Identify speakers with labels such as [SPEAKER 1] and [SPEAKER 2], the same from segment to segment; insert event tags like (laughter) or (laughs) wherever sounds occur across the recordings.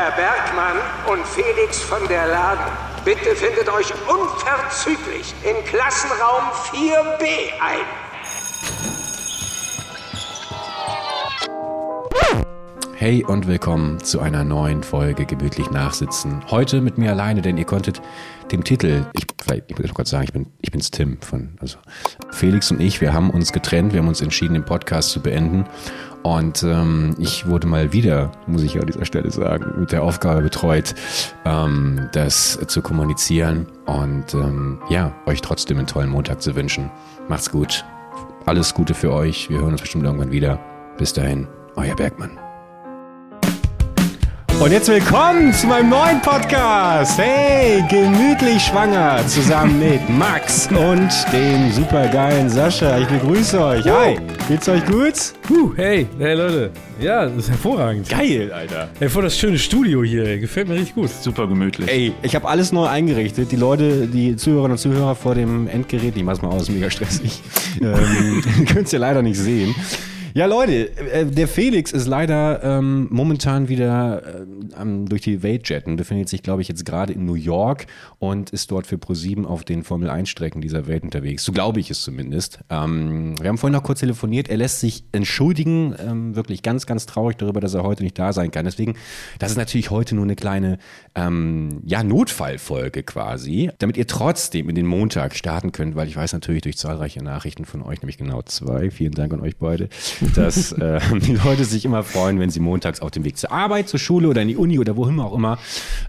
[SPEAKER 1] Herr Bergmann und Felix von der Laden, bitte findet euch unverzüglich in Klassenraum 4b ein.
[SPEAKER 2] Hey und willkommen zu einer neuen Folge Gemütlich Nachsitzen. Heute mit mir alleine, denn ihr konntet dem Titel, ich, vielleicht, ich muss kurz sagen, ich bin, ich bin's Tim von, also Felix und ich, wir haben uns getrennt, wir haben uns entschieden, den Podcast zu beenden. Und ähm, ich wurde mal wieder, muss ich an dieser Stelle sagen, mit der Aufgabe betreut, ähm, das zu kommunizieren und ähm, ja, euch trotzdem einen tollen Montag zu wünschen. Macht's gut. Alles Gute für euch. Wir hören uns bestimmt irgendwann wieder. Bis dahin, euer Bergmann. Und jetzt willkommen zu meinem neuen Podcast. Hey, gemütlich schwanger, zusammen (laughs) mit Max und dem supergeilen Sascha. Ich begrüße euch. Hi, geht's euch gut?
[SPEAKER 3] Huh, hey, hey Leute. Ja, das ist hervorragend.
[SPEAKER 2] Geil, Alter.
[SPEAKER 3] Hey, voll das schöne Studio hier. Gefällt mir richtig gut.
[SPEAKER 4] Super gemütlich.
[SPEAKER 2] Ey, ich habe alles neu eingerichtet. Die Leute, die Zuhörerinnen und Zuhörer vor dem Endgerät, ich mach's mal aus, mega stressig. (laughs) ähm, (laughs) könnt's ja leider nicht sehen. Ja, Leute, äh, der Felix ist leider ähm, momentan wieder äh, durch die Welt jetten, befindet sich, glaube ich, jetzt gerade in New York und ist dort für ProSieben auf den Formel-1-Strecken dieser Welt unterwegs. So glaube ich es zumindest. Ähm, wir haben vorhin noch kurz telefoniert. Er lässt sich entschuldigen, ähm, wirklich ganz, ganz traurig darüber, dass er heute nicht da sein kann. Deswegen, das ist natürlich heute nur eine kleine ähm, ja, Notfallfolge quasi, damit ihr trotzdem in den Montag starten könnt, weil ich weiß natürlich durch zahlreiche Nachrichten von euch, nämlich genau zwei, vielen Dank an euch beide, dass äh, (laughs) die Leute sich immer freuen, wenn sie montags auf dem Weg zur Arbeit, zur Schule oder in die Uni oder wohin auch immer,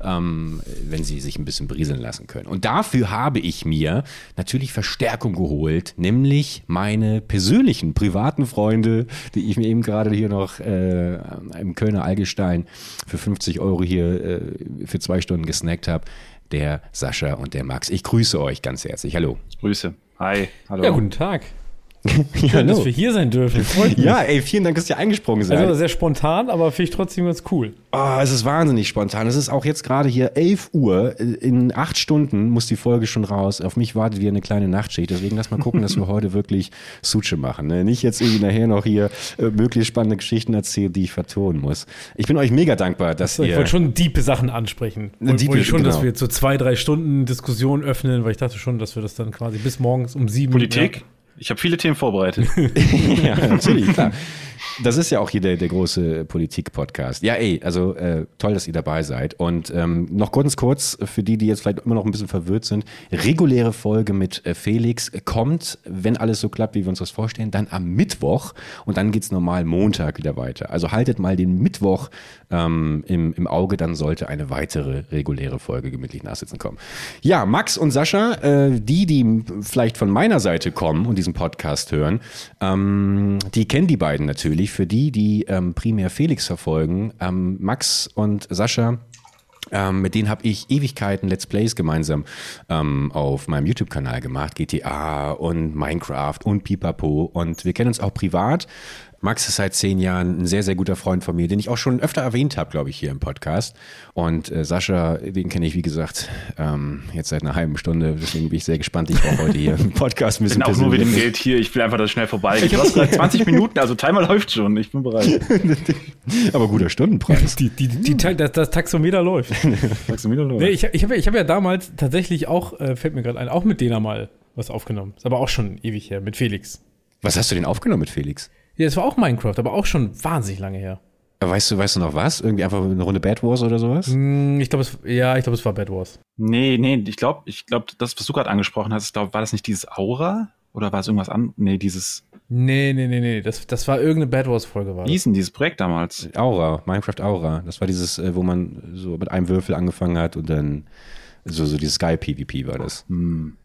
[SPEAKER 2] ähm, wenn sie sich ein bisschen brieseln lassen können. Und dafür habe ich mir natürlich Verstärkung geholt, nämlich meine persönlichen, privaten Freunde, die ich mir eben gerade hier noch äh, im Kölner Allgestein für 50 Euro hier äh, für zwei Stunden gesnackt habe. Der Sascha und der Max. Ich grüße euch ganz herzlich. Hallo.
[SPEAKER 4] Grüße. Hi. Hallo.
[SPEAKER 3] Ja, guten Tag. (laughs)
[SPEAKER 2] ja,
[SPEAKER 3] Schön, dass wir hier sein dürfen.
[SPEAKER 2] Ja, ey, vielen Dank, dass ihr eingesprungen seid.
[SPEAKER 3] Also sehr spontan, aber finde ich trotzdem ganz cool.
[SPEAKER 2] Oh, es ist wahnsinnig spontan. Es ist auch jetzt gerade hier 11 Uhr. In acht Stunden muss die Folge schon raus. Auf mich wartet wieder eine kleine Nachtschicht. Deswegen lass mal gucken, dass wir (laughs) heute wirklich Suche machen. Ne? Nicht jetzt irgendwie nachher noch hier äh, möglichst spannende Geschichten erzählen, die ich vertonen muss. Ich bin euch mega dankbar, dass
[SPEAKER 3] So,
[SPEAKER 2] ihr...
[SPEAKER 3] ich wollte schon diepe Sachen ansprechen. Ich
[SPEAKER 2] Diepe,
[SPEAKER 3] wollte schon, dass
[SPEAKER 2] genau.
[SPEAKER 3] wir so zwei, drei Stunden Diskussion öffnen, weil ich dachte schon, dass wir das dann quasi bis morgens um sieben.
[SPEAKER 4] Politik? Ich habe viele Themen vorbereitet. (laughs)
[SPEAKER 2] ja, natürlich, klar. Das ist ja auch hier der, der große Politik-Podcast. Ja, ey, also äh, toll, dass ihr dabei seid. Und ähm, noch ganz kurz für die, die jetzt vielleicht immer noch ein bisschen verwirrt sind. Reguläre Folge mit äh, Felix kommt, wenn alles so klappt, wie wir uns das vorstellen, dann am Mittwoch und dann geht's normal Montag wieder weiter. Also haltet mal den Mittwoch ähm, im, im Auge, dann sollte eine weitere reguläre Folge gemütlich nachsitzen kommen. Ja, Max und Sascha, äh, die, die vielleicht von meiner Seite kommen und diesen Podcast hören, ähm, die kennen die beiden natürlich. Für die, die ähm, primär Felix verfolgen, ähm, Max und Sascha, ähm, mit denen habe ich Ewigkeiten Let's Plays gemeinsam ähm, auf meinem YouTube-Kanal gemacht. GTA und Minecraft und Pipapo. Und wir kennen uns auch privat. Max ist seit zehn Jahren ein sehr, sehr guter Freund von mir, den ich auch schon öfter erwähnt habe, glaube ich, hier im Podcast. Und äh, Sascha, den kenne ich, wie gesagt, ähm, jetzt seit einer halben Stunde. Deswegen bin ich sehr gespannt. Ich brauche heute hier im Podcast ein
[SPEAKER 4] Ich
[SPEAKER 2] bisschen
[SPEAKER 4] bin auch nur wegen
[SPEAKER 2] persönlich.
[SPEAKER 4] Geld hier. Ich will einfach, dass es schnell vorbei geht. Du hast gerade 20 Minuten, also Timer läuft schon. Ich bin bereit. (laughs)
[SPEAKER 2] Aber guter Stundenpreis.
[SPEAKER 3] Die, die, die, das, das Taxometer läuft. (laughs)
[SPEAKER 4] Wieder los?
[SPEAKER 3] Nee, ich ich habe ich hab ja damals tatsächlich auch, äh, fällt mir gerade ein, auch mit denen mal was aufgenommen. Ist aber auch schon ewig her, mit Felix.
[SPEAKER 2] Was hast du denn aufgenommen mit Felix?
[SPEAKER 3] Ja, es war auch Minecraft, aber auch schon wahnsinnig lange her.
[SPEAKER 2] Weißt du, weißt du noch was? Irgendwie einfach eine Runde Bad Wars oder sowas?
[SPEAKER 3] Hm, Ich glaube, es, ja, ich glaube, es war Bad Wars.
[SPEAKER 4] Nee, nee, ich glaube, ich glaub, das, was du gerade angesprochen hast, glaub, war das nicht dieses Aura? Oder war es irgendwas an? Nee, dieses,
[SPEAKER 3] Nee, nee, nee, nee. Das, das war irgendeine Bad Wars-Folge, war
[SPEAKER 4] wie
[SPEAKER 3] das.
[SPEAKER 4] hieß denn dieses Projekt damals?
[SPEAKER 2] Aura, Minecraft Aura. Das war dieses, äh, wo man so mit einem Würfel angefangen hat und dann so, so dieses Sky PvP war das.
[SPEAKER 4] Hm.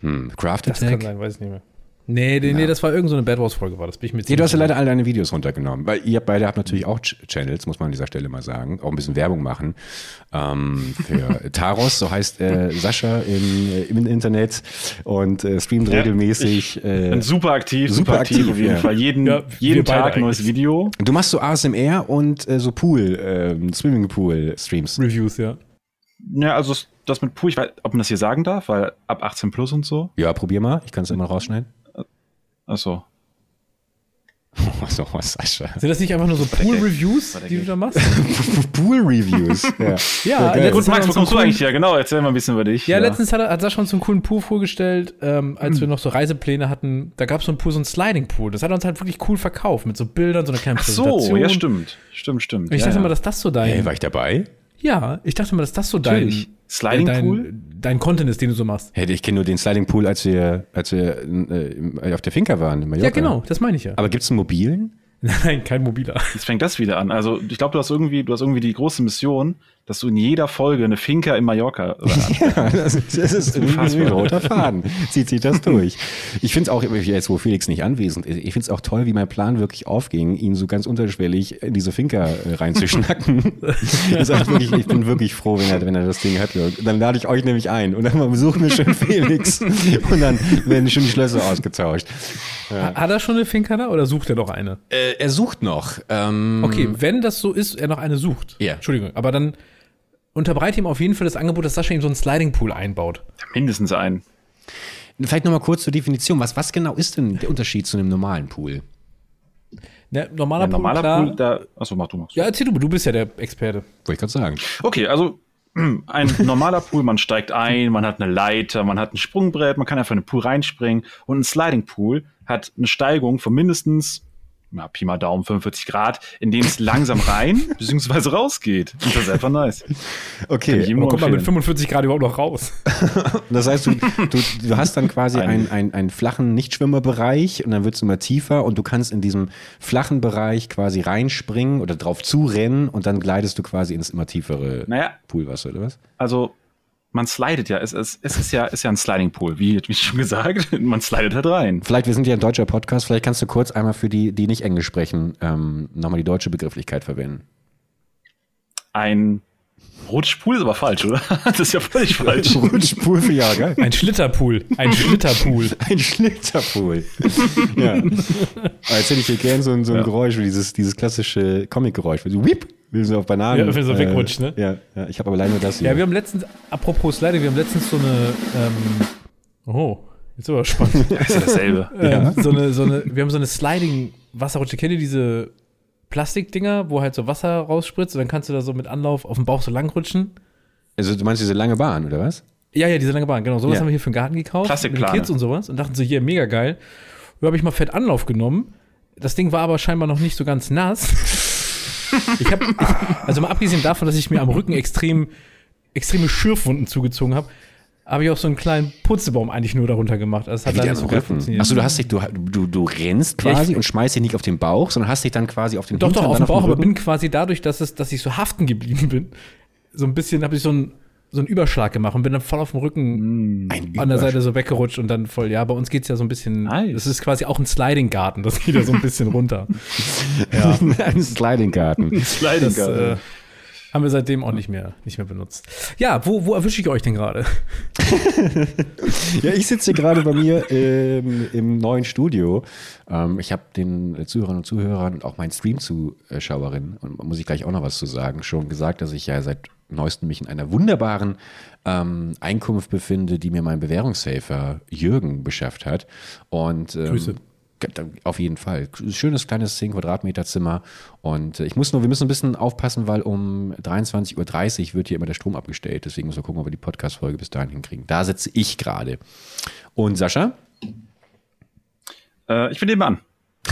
[SPEAKER 2] Hm. Craft
[SPEAKER 3] Das kann
[SPEAKER 2] Attack?
[SPEAKER 3] sein, weiß ich nicht mehr. Nee, nee, nee, das war irgendeine so eine Bad Wars-Folge, war das. Bin ich mir
[SPEAKER 2] Nee, du hast ja leider all deine Videos runtergenommen. Weil ihr beide habt natürlich auch Ch Channels, muss man an dieser Stelle mal sagen. Auch ein bisschen Werbung machen. Ähm, für (laughs) Taros, so heißt äh, Sascha im, äh, im Internet und äh, streamt
[SPEAKER 4] Ja,
[SPEAKER 2] regelmäßig.
[SPEAKER 4] Ich
[SPEAKER 2] äh,
[SPEAKER 4] bin super aktiv,
[SPEAKER 2] super
[SPEAKER 4] super, aktiv,
[SPEAKER 2] aktiv,
[SPEAKER 4] auf jeden
[SPEAKER 2] ja.
[SPEAKER 4] Fall. Jeden,
[SPEAKER 3] Ja,
[SPEAKER 4] jeden Tag neues. Video.
[SPEAKER 2] du machst so ASMR und äh, so Pool, ähm, Swimmingpool-Streams.
[SPEAKER 3] Reviews, ja.
[SPEAKER 4] Ja, also das mit Puh, ich weiß, ob man das hier sagen darf, weil ab 18 plus und so.
[SPEAKER 2] Ja, probier mal. Ich kann es immer rausschneiden.
[SPEAKER 4] Achso.
[SPEAKER 2] Oh, so, (laughs) Sascha.
[SPEAKER 3] Sind das nicht einfach nur so Pool-Reviews, die du da machst? (laughs)
[SPEAKER 2] Pool-Reviews. (laughs) Ja,
[SPEAKER 3] Ja, letztens
[SPEAKER 4] Gut, Max, wo kommst du eigentlich her? Genau, erzähl mal ein bisschen über dich.
[SPEAKER 3] Ja, letztens hat, hat Sascha uns so einen coolen Pool vorgestellt, ähm, als wir noch so Reisepläne hatten. Da gab es so einen Pool, so einen Sliding-Pool. Das hat er uns halt wirklich cool verkauft, mit so Bildern, so einer kleinen
[SPEAKER 4] Ach
[SPEAKER 3] Präsentation.
[SPEAKER 4] so, ja, stimmt. Stimmt, stimmt.
[SPEAKER 3] Und ich
[SPEAKER 4] ja,
[SPEAKER 3] dachte
[SPEAKER 4] ja.
[SPEAKER 3] mal, dass das so dein.
[SPEAKER 2] Hey, war ich dabei?
[SPEAKER 3] Ja, ich dachte mal, dass das so dein.
[SPEAKER 4] Sliding
[SPEAKER 3] dein,
[SPEAKER 4] Pool?
[SPEAKER 3] Dein Content ist, den du so machst.
[SPEAKER 2] Hey, ich kenne nur den Sliding Pool, als wir, als wir äh, auf der Finca waren. In Mallorca.
[SPEAKER 3] Ja, genau, das meine ich ja.
[SPEAKER 2] Aber gibt es einen mobilen? (laughs)
[SPEAKER 3] Nein, kein mobiler.
[SPEAKER 4] Jetzt fängt das wieder an. Also, ich glaube, du hast irgendwie, du hast irgendwie die große Mission, dass du in jeder Folge eine Finca in Mallorca (laughs)
[SPEAKER 2] Ja, das ist, das ist irgendwie ein roter Faden. Zieht sich das durch. Ich finde es auch, jetzt wo Felix nicht anwesend ist, ich finde es auch toll, wie mein Plan wirklich aufging, ihn so ganz unterschwellig in diese Finca äh, reinzuschnacken. (laughs) das ist halt wirklich, ich bin wirklich froh, wenn er, wenn er das Ding hat. Dann lade ich euch nämlich ein und dann besuchen wir schön Felix (laughs) und dann werden schon die Schlösser ausgetauscht.
[SPEAKER 3] Hat er schon eine Finca da oder sucht er noch eine?
[SPEAKER 2] Äh, er sucht noch. Ähm,
[SPEAKER 3] Okay, wenn das so ist, er noch eine sucht.
[SPEAKER 2] Ja.
[SPEAKER 3] Entschuldigung, aber dann unterbreite ihm auf jeden Fall das Angebot, dass Sascha ihm so einen Sliding Pool einbaut.
[SPEAKER 4] mindestens einen.
[SPEAKER 2] Vielleicht nochmal kurz zur Definition. Was, was genau ist denn der Unterschied zu einem normalen Pool?
[SPEAKER 3] Ne, normaler,
[SPEAKER 4] Ein normaler
[SPEAKER 3] Pool, klar.
[SPEAKER 4] Pool, da. Achso, mach du mal.
[SPEAKER 3] Ja, erzähl du, du bist ja der Experte.
[SPEAKER 2] Wollte ich gerade sagen.
[SPEAKER 4] Okay, also ein normaler Pool, man steigt ein, man hat eine Leiter, man hat ein Sprungbrett, man kann einfach in den Pool reinspringen und ein Sliding Pool hat eine Steigung von mindestens ja, Pi mal Daumen 45 Grad, in dem es (laughs) langsam rein bzw. rausgeht. Und das ist einfach nice.
[SPEAKER 2] Okay.
[SPEAKER 4] nur
[SPEAKER 3] kommt man mit
[SPEAKER 4] empfehlen.
[SPEAKER 3] 45 Grad überhaupt noch raus? (laughs)
[SPEAKER 2] Das heißt, du, du, du hast dann quasi
[SPEAKER 4] Ein-
[SPEAKER 2] einen, einen, einen flachen Nichtschwimmerbereich und dann wird es immer tiefer und du kannst in diesem flachen Bereich quasi reinspringen oder drauf zurennen und dann gleitest du quasi ins immer tiefere
[SPEAKER 4] Naja,
[SPEAKER 2] Poolwasser, oder was?
[SPEAKER 4] also man slidet ja. Es, es, es ist ja, ist ja ein Sliding Pool, wie, wie schon gesagt. (laughs) Man slidet halt rein.
[SPEAKER 2] Vielleicht, wir sind ja ein deutscher Podcast, vielleicht kannst du kurz einmal für die, die nicht Englisch sprechen, ähm, nochmal die deutsche Begrifflichkeit verwenden.
[SPEAKER 4] Ein Rutschpool ist aber falsch, oder? (laughs) Das ist ja völlig falsch.
[SPEAKER 2] Rutschpool für ja, geil.
[SPEAKER 3] Ein Schlitterpool. Ein (laughs) Schlitterpool.
[SPEAKER 2] Ein Schlitterpool. ja. Aber jetzt hätte ich hier gern so ein, so ein
[SPEAKER 4] Ja.
[SPEAKER 2] Geräusch, wie dieses, dieses klassische Comic-Geräusch, wie so whip, wie so auf Bananen.
[SPEAKER 3] Ja, wenn so wegrutscht, ne?
[SPEAKER 2] Ja, ja ich habe aber leider nur das hier.
[SPEAKER 3] Ja, wir haben letztens, apropos Sliding, wir haben letztens so eine, ähm, oh, jetzt aber spannend. (laughs)
[SPEAKER 4] Das ist ja dasselbe. (laughs)
[SPEAKER 3] ähm, so eine, so eine, wir haben so eine Sliding-Wasserrutsche. Kennt ihr diese Plastikdinger, wo halt so Wasser rausspritzt und dann kannst du da so mit Anlauf auf dem Bauch so lang rutschen?
[SPEAKER 2] also du meinst diese lange Bahn, oder was?
[SPEAKER 3] Ja, ja, diese lange Bahn, genau. Sowas
[SPEAKER 2] Ja.
[SPEAKER 3] haben wir hier für den Garten gekauft.
[SPEAKER 4] Plastikplane.
[SPEAKER 3] Mit Kids und sowas und dachten so, hier, mega geil. Da habe ich mal fett Anlauf genommen. Das Ding war aber scheinbar noch nicht so ganz nass. (laughs) Ich habe, also mal abgesehen davon, dass ich mir am Rücken extrem, extreme Schürfwunden zugezogen habe, habe ich auch so einen kleinen Putzebaum eigentlich nur darunter gemacht. Also es hat
[SPEAKER 2] Wie
[SPEAKER 3] leider
[SPEAKER 2] die
[SPEAKER 3] nicht so
[SPEAKER 2] am
[SPEAKER 3] geil
[SPEAKER 2] Rücken.
[SPEAKER 3] funktioniert.
[SPEAKER 2] Achso, du hast dich, du, du, du rennst
[SPEAKER 3] Ja,
[SPEAKER 2] quasi und schmeißt dich nicht auf den Bauch, sondern hast dich dann quasi auf den
[SPEAKER 3] Doch, doch, auf
[SPEAKER 2] dann
[SPEAKER 3] dem Bauch, aber
[SPEAKER 2] Rücken.
[SPEAKER 3] bin quasi dadurch, dass, es, dass ich so haften geblieben bin, so ein bisschen habe ich so einen, so einen Überschlag gemacht und bin dann voll auf dem Rücken
[SPEAKER 2] Ein
[SPEAKER 3] an der Seite so weggerutscht und dann voll, ja, bei uns geht's ja so ein bisschen,
[SPEAKER 4] Nice.
[SPEAKER 3] das ist quasi auch ein Sliding-Garten, das geht ja so ein bisschen runter. (laughs) ja,
[SPEAKER 2] ein Sliding-Garten.
[SPEAKER 4] Sliding
[SPEAKER 3] das äh, haben wir seitdem auch nicht mehr, nicht mehr benutzt. Ja, wo, wo erwische ich euch denn gerade? (laughs)
[SPEAKER 2] Ja, ich sitze hier gerade bei mir ähm, im neuen Studio. Ähm, ich habe den Zuhörern und Zuhörern und auch meinen Stream-Zuschauerinnen, und muss ich gleich auch noch was zu sagen, schon gesagt, dass ich ja seit neuestem mich in einer wunderbaren ähm, Einkunft befinde, die mir mein Bewährungssafer Jürgen beschafft hat. Und ähm,
[SPEAKER 3] Grüße.
[SPEAKER 2] Auf jeden Fall. Schönes kleines 10 Quadratmeter Zimmer. Und äh, ich muss nur, wir müssen ein bisschen aufpassen, weil um 23.30 Uhr wird hier immer der Strom abgestellt. Deswegen müssen wir gucken, ob wir die Podcast-Folge bis dahin hinkriegen. Da sitze ich gerade. Und Sascha?
[SPEAKER 4] Äh, ich bin nebenan.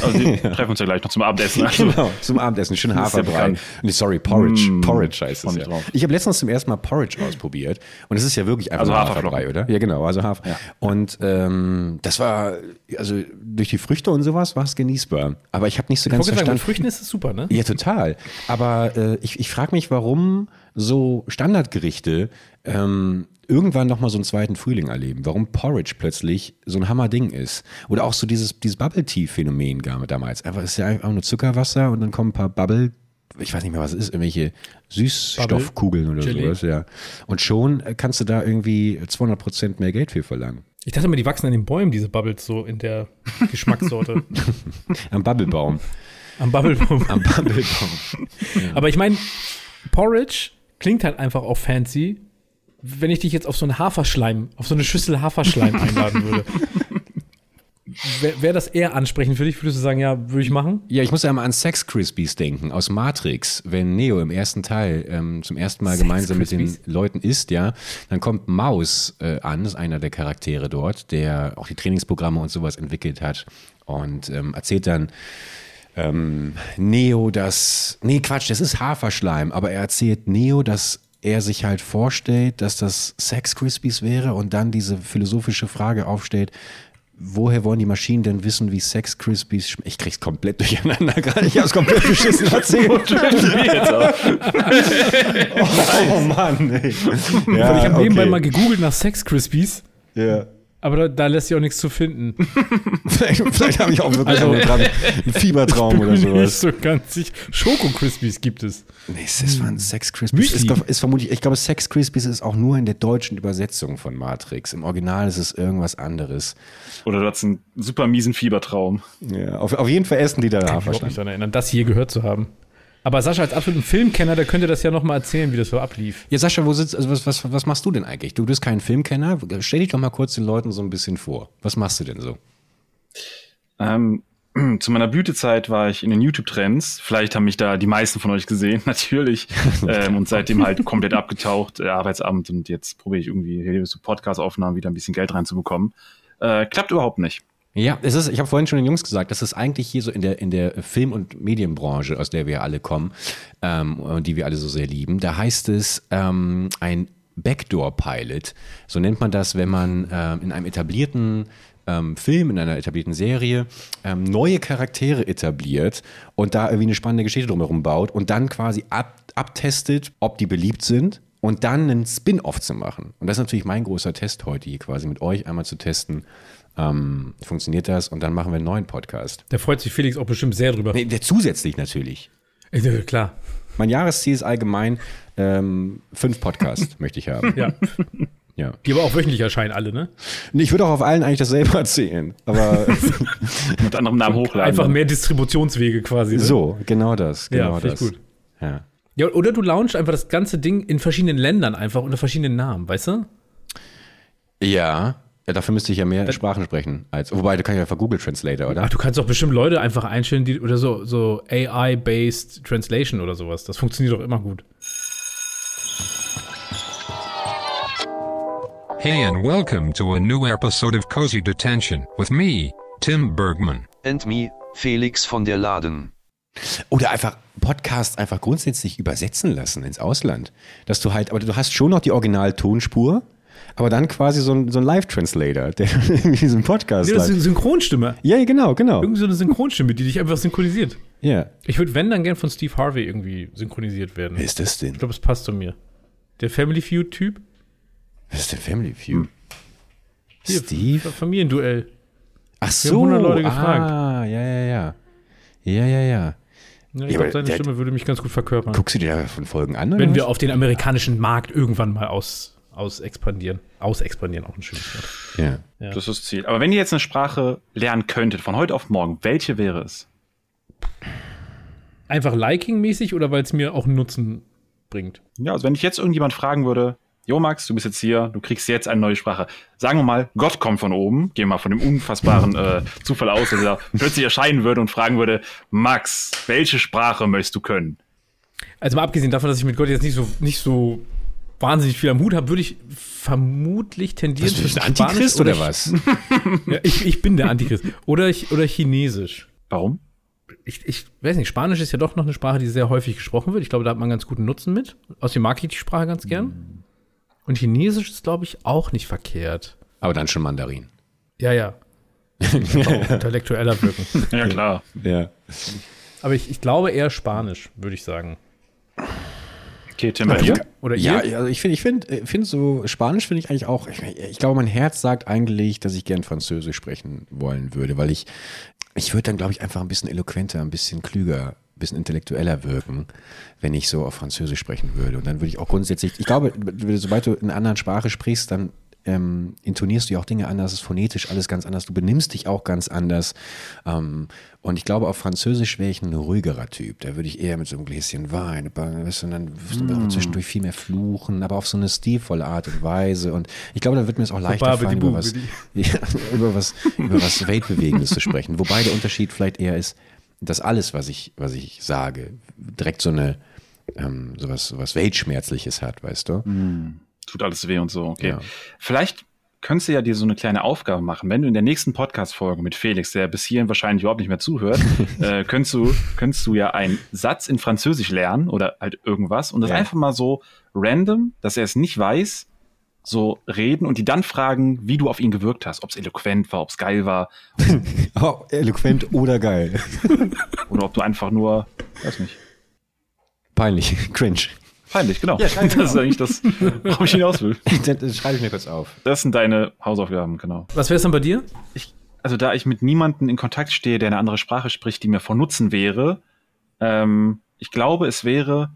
[SPEAKER 4] Also wir (laughs) treffen uns ja gleich noch zum Abendessen. Also,
[SPEAKER 2] Genau, zum Abendessen. Schön Haferbrei. Nee, sorry, Porridge.
[SPEAKER 4] Mm,
[SPEAKER 2] Porridge heißt es ja.
[SPEAKER 4] drauf.
[SPEAKER 2] Ich habe letztens zum ersten Mal Porridge ausprobiert. Und es ist ja wirklich einfach
[SPEAKER 4] Also.
[SPEAKER 2] Haferbrei, oder? Ja, genau, also Hafer.
[SPEAKER 4] Ja.
[SPEAKER 2] Und ähm, das war, also durch die Früchte und sowas war es genießbar. Aber ich habe nicht so
[SPEAKER 3] Ich
[SPEAKER 2] ganz
[SPEAKER 3] wollte sagen,
[SPEAKER 2] verstanden.
[SPEAKER 3] mit Früchten ist es super, ne?
[SPEAKER 2] Ja, total. Aber äh, ich, ich frage mich, warum so Standardgerichte ähm, irgendwann nochmal so einen zweiten Frühling erleben. Warum Porridge plötzlich so ein Hammerding ist. Oder auch so dieses, dieses Bubble-Tea-Phänomen gab damals. Einfach es ist ja einfach nur Zuckerwasser und dann kommen ein paar Bubble, ich weiß nicht mehr, was es ist, irgendwelche Süßstoffkugeln oder
[SPEAKER 3] Gelee.
[SPEAKER 2] sowas, ja. Und schon kannst du da irgendwie 200 Prozent mehr Geld für verlangen.
[SPEAKER 3] Ich dachte immer, die wachsen an den Bäumen, diese Bubbles, so in der Geschmackssorte. (laughs)
[SPEAKER 2] Am Bubblebaum.
[SPEAKER 3] Am Bubblebaum.
[SPEAKER 2] Am Bubblebaum.
[SPEAKER 3] Aber ich meine, Porridge klingt halt einfach auch fancy, wenn ich dich jetzt auf so einen Haferschleim, auf so eine Schüssel Haferschleim einladen würde. (laughs) wäre wär das eher ansprechend für dich? Würdest du sagen, ja, würde ich machen?
[SPEAKER 2] Ja, ich muss ja mal an Sex Crispies denken aus Matrix. Wenn Neo im ersten Teil ähm, zum ersten Mal
[SPEAKER 3] Sex
[SPEAKER 2] gemeinsam mit den
[SPEAKER 3] Crispies?
[SPEAKER 2] Leuten isst, ja, dann kommt Maus äh, an, ist einer der Charaktere dort, der auch die Trainingsprogramme und sowas entwickelt hat und ähm, erzählt dann ähm, Neo, dass, nee, Quatsch, das ist Haferschleim, aber er erzählt Neo, dass er sich halt vorstellt, dass das Sex Crispies wäre und dann diese philosophische Frage aufstellt, woher wollen die Maschinen denn wissen, wie Sex Crispies schmecken? Ich krieg's komplett durcheinander gerade. Ich hab's komplett beschissen erzählt. (laughs) oh, Mann, ey. Ja,
[SPEAKER 3] ich habe nebenbei
[SPEAKER 2] okay.
[SPEAKER 3] mal gegoogelt nach Sex Crispies,
[SPEAKER 2] Ja.
[SPEAKER 3] Aber da, da lässt sich auch nichts zu finden. (laughs)
[SPEAKER 2] Vielleicht, vielleicht habe ich auch wirklich
[SPEAKER 3] Also-
[SPEAKER 2] einen Fiebertraum (laughs) oder
[SPEAKER 3] Bin mir nicht
[SPEAKER 2] sowas.
[SPEAKER 3] so ganz sicher. Schoko Crispies gibt es.
[SPEAKER 2] Nee, es ist von Sex Crispies. Ist, ist vermutlich, ich glaube, Sex Crispies ist auch nur in der deutschen Übersetzung von Matrix. Im Original ist es irgendwas anderes.
[SPEAKER 4] Oder du hast einen super miesen Fiebertraum.
[SPEAKER 2] Ja, auf, auf jeden Fall essen die da
[SPEAKER 3] Ich kann mich daran erinnern, das je gehört zu haben. Aber Sascha als absoluten Filmkenner, der könnte das ja noch mal erzählen, wie das so ablief.
[SPEAKER 2] Ja, Sascha, wo sitzt, also was, was, was machst du denn eigentlich? Du bist kein Filmkenner. Stell dich doch mal kurz den Leuten so ein bisschen vor. Was machst du denn so?
[SPEAKER 4] Ähm, (clears throat) zu meiner Blütezeit war ich in den YouTube-Trends. Vielleicht haben mich da die meisten von euch gesehen, (laughs) natürlich. (laughs) ähm, und seitdem halt komplett abgetaucht, äh, Arbeitsamt. Und jetzt probiere ich irgendwie hier so Podcast-Aufnahmen wieder ein bisschen Geld reinzubekommen. Äh, klappt überhaupt nicht.
[SPEAKER 2] Ja, es ist, ich habe vorhin schon den Jungs gesagt, das ist eigentlich hier so in der, in der Film- und Medienbranche, aus der wir alle kommen ähm, und die wir alle so sehr lieben. Da heißt es ähm, ein Backdoor-Pilot. So nennt man das, wenn man ähm, in einem etablierten ähm, Film, in einer etablierten Serie ähm, neue Charaktere etabliert und da irgendwie eine spannende Geschichte drumherum baut und dann quasi ab, abtestet, ob die beliebt sind und dann einen Spin-off zu machen. Und das ist natürlich mein großer Test heute hier quasi mit euch einmal zu testen, ähm, funktioniert das und dann machen wir einen neuen Podcast.
[SPEAKER 3] Da freut sich Felix auch bestimmt sehr drüber.
[SPEAKER 2] Nee, der zusätzlich natürlich.
[SPEAKER 3] Äh, klar.
[SPEAKER 2] Mein Jahresziel ist allgemein ähm, fünf Podcasts (laughs) möchte ich haben.
[SPEAKER 3] Ja.
[SPEAKER 2] Ja.
[SPEAKER 3] Die aber auch wöchentlich erscheinen, alle, ne?
[SPEAKER 2] Nee, Ich würde auch auf allen eigentlich dasselbe (laughs) erzählen, aber (laughs)
[SPEAKER 4] Mit anderem Namen hochladen.
[SPEAKER 3] Einfach mehr Distributionswege quasi. Ne?
[SPEAKER 2] so, genau das, genau
[SPEAKER 3] Ja,
[SPEAKER 2] das.
[SPEAKER 3] gut.
[SPEAKER 2] Ja.
[SPEAKER 3] Ja, oder du launchst einfach das ganze Ding in verschiedenen Ländern einfach unter verschiedenen Namen, weißt du?
[SPEAKER 2] ja, ja, dafür müsste ich ja mehr Sprachen sprechen. Als, wobei, du kannst ja einfach Google Translator, oder?
[SPEAKER 3] Ach, du kannst doch bestimmt Leute einfach einstellen, die oder so, so AI-based Translation oder sowas. Das funktioniert doch immer gut.
[SPEAKER 5] Hey and welcome to a new episode of Cozy Detention with me, Tim Bergman.
[SPEAKER 6] and me, Felix von der Laden.
[SPEAKER 2] Oder einfach Podcasts einfach grundsätzlich übersetzen lassen ins Ausland. Dass du halt, aber du hast schon noch die Original-Tonspur, aber dann quasi so ein, so ein Live-Translator, der (laughs) irgendwie diesen Podcast
[SPEAKER 3] Nee, das ist eine Synchronstimme.
[SPEAKER 2] Ja, ja, genau, genau.
[SPEAKER 3] Irgendwie so eine Synchronstimme, die dich einfach synchronisiert.
[SPEAKER 2] Ja.
[SPEAKER 3] Ich würde, wenn, dann gern von Steve Harvey irgendwie synchronisiert werden.
[SPEAKER 2] Wer ist das denn?
[SPEAKER 3] Ich glaube, es passt zu mir. Der Family Feud-Typ.
[SPEAKER 2] Was ist denn Family Feud?
[SPEAKER 3] Hier,
[SPEAKER 2] Steve?
[SPEAKER 3] Familienduell.
[SPEAKER 2] Ach
[SPEAKER 3] haben
[SPEAKER 2] so.
[SPEAKER 3] 100 Leute gefragt.
[SPEAKER 2] Ah, ja, ja, ja. Ja, ja, ja.
[SPEAKER 3] Ja, ich
[SPEAKER 2] Ja,
[SPEAKER 3] glaube, seine
[SPEAKER 2] der-
[SPEAKER 3] Stimme würde mich ganz gut verkörpern.
[SPEAKER 2] Guckst du dir da von Folgen an? Oder
[SPEAKER 3] wenn wir auf den amerikanischen Markt irgendwann mal aus, aus expandieren. Aus expandieren, auch ein schönes Wort.
[SPEAKER 2] Ja.
[SPEAKER 4] Das ist das Ziel. Aber wenn ihr jetzt eine Sprache lernen könntet, von heute auf morgen, welche wäre es?
[SPEAKER 3] Einfach liking-mäßig oder weil es mir auch einen Nutzen bringt?
[SPEAKER 4] Ja, also wenn ich jetzt irgendjemand fragen würde, Jo Max, du bist jetzt hier, du kriegst jetzt eine neue Sprache. Sagen wir mal, Gott kommt von oben, gehen wir mal von dem unfassbaren äh, Zufall aus, dass er plötzlich erscheinen würde und fragen würde, Max, welche Sprache möchtest du können?
[SPEAKER 3] Also mal abgesehen davon, dass ich mit Gott jetzt nicht so, nicht so wahnsinnig viel am Hut habe, würde ich vermutlich tendieren zwischen
[SPEAKER 2] ein Antichrist
[SPEAKER 3] Spanisch
[SPEAKER 2] oder was? (laughs)
[SPEAKER 3] Ja, ich, ich bin der Antichrist. Oder, ich, oder Chinesisch.
[SPEAKER 4] Warum?
[SPEAKER 3] Ich, ich weiß nicht, Spanisch ist ja doch noch eine Sprache, die sehr häufig gesprochen wird. Ich glaube, da hat man ganz guten Nutzen mit. Außerdem mag ich die Sprache ganz gern. Und Chinesisch ist, glaube ich, auch nicht verkehrt.
[SPEAKER 2] Aber dann schon Mandarin.
[SPEAKER 3] Ja, ja. (laughs) Intellektueller wirken.
[SPEAKER 4] Ja, klar.
[SPEAKER 2] Ja.
[SPEAKER 3] Aber ich, ich glaube eher Spanisch, würde ich sagen.
[SPEAKER 4] Okay, Tim, bei dir?
[SPEAKER 3] Oder
[SPEAKER 2] Ja,
[SPEAKER 3] ihr?
[SPEAKER 2] also ich finde, ich finde, finde so Spanisch finde ich eigentlich auch. Ich, ich glaube, mein Herz sagt eigentlich, dass ich gern Französisch sprechen wollen würde, weil ich, ich würde dann, glaube ich, einfach ein bisschen eloquenter, ein bisschen klüger, ein bisschen intellektueller wirken, wenn ich so auf Französisch sprechen würde. Und dann würde ich auch grundsätzlich, ich glaube, sobald du in einer anderen Sprache sprichst, dann ähm, intonierst du ja auch Dinge anders, es ist phonetisch alles ganz anders, du benimmst dich auch ganz anders. Ähm, und ich glaube, auf Französisch wäre ich ein ruhigerer Typ. Da würde ich eher mit so einem Gläschen Wein, weißt und dann
[SPEAKER 3] Mm.
[SPEAKER 2] auch zwischendurch viel mehr fluchen, aber auf so eine stilvolle Art und Weise. Und ich glaube, da wird mir es auch leichter
[SPEAKER 3] Babidi
[SPEAKER 2] fallen, über was, (laughs) ja, über was, über was Weltbewegendes zu sprechen. Wobei der Unterschied vielleicht eher ist, dass alles, was ich, was ich sage, direkt so eine, ähm, sowas, sowas Weltschmerzliches hat, weißt du?
[SPEAKER 4] Tut alles weh und so, okay.
[SPEAKER 2] Ja.
[SPEAKER 4] Vielleicht könntest du ja dir so eine kleine Aufgabe machen. Wenn du in der nächsten Podcast-Folge mit Felix, der bis hierhin wahrscheinlich überhaupt nicht mehr zuhört, (laughs) äh, könntest, du, könntest du ja einen Satz in Französisch lernen oder halt irgendwas und das
[SPEAKER 2] Ja.
[SPEAKER 4] einfach mal so random, dass er es nicht weiß, so reden und die dann fragen, wie du auf ihn gewirkt hast. Ob es eloquent war, ob es geil war (laughs)
[SPEAKER 2] Oh, eloquent oder geil. (laughs)
[SPEAKER 4] oder ob du einfach nur, weiß nicht,
[SPEAKER 2] Peinlich, cringe.
[SPEAKER 4] Peinlich, genau. (laughs) das ist eigentlich das, worauf ich hinaus will. (laughs)
[SPEAKER 2] Das, schreibe ich mir kurz auf.
[SPEAKER 4] Das sind deine Hausaufgaben, genau.
[SPEAKER 3] Was wäre es dann bei dir?
[SPEAKER 4] ich, also da ich mit niemandem in Kontakt stehe, der eine andere Sprache spricht, die mir von Nutzen wäre, ähm, ich glaube, es wäre,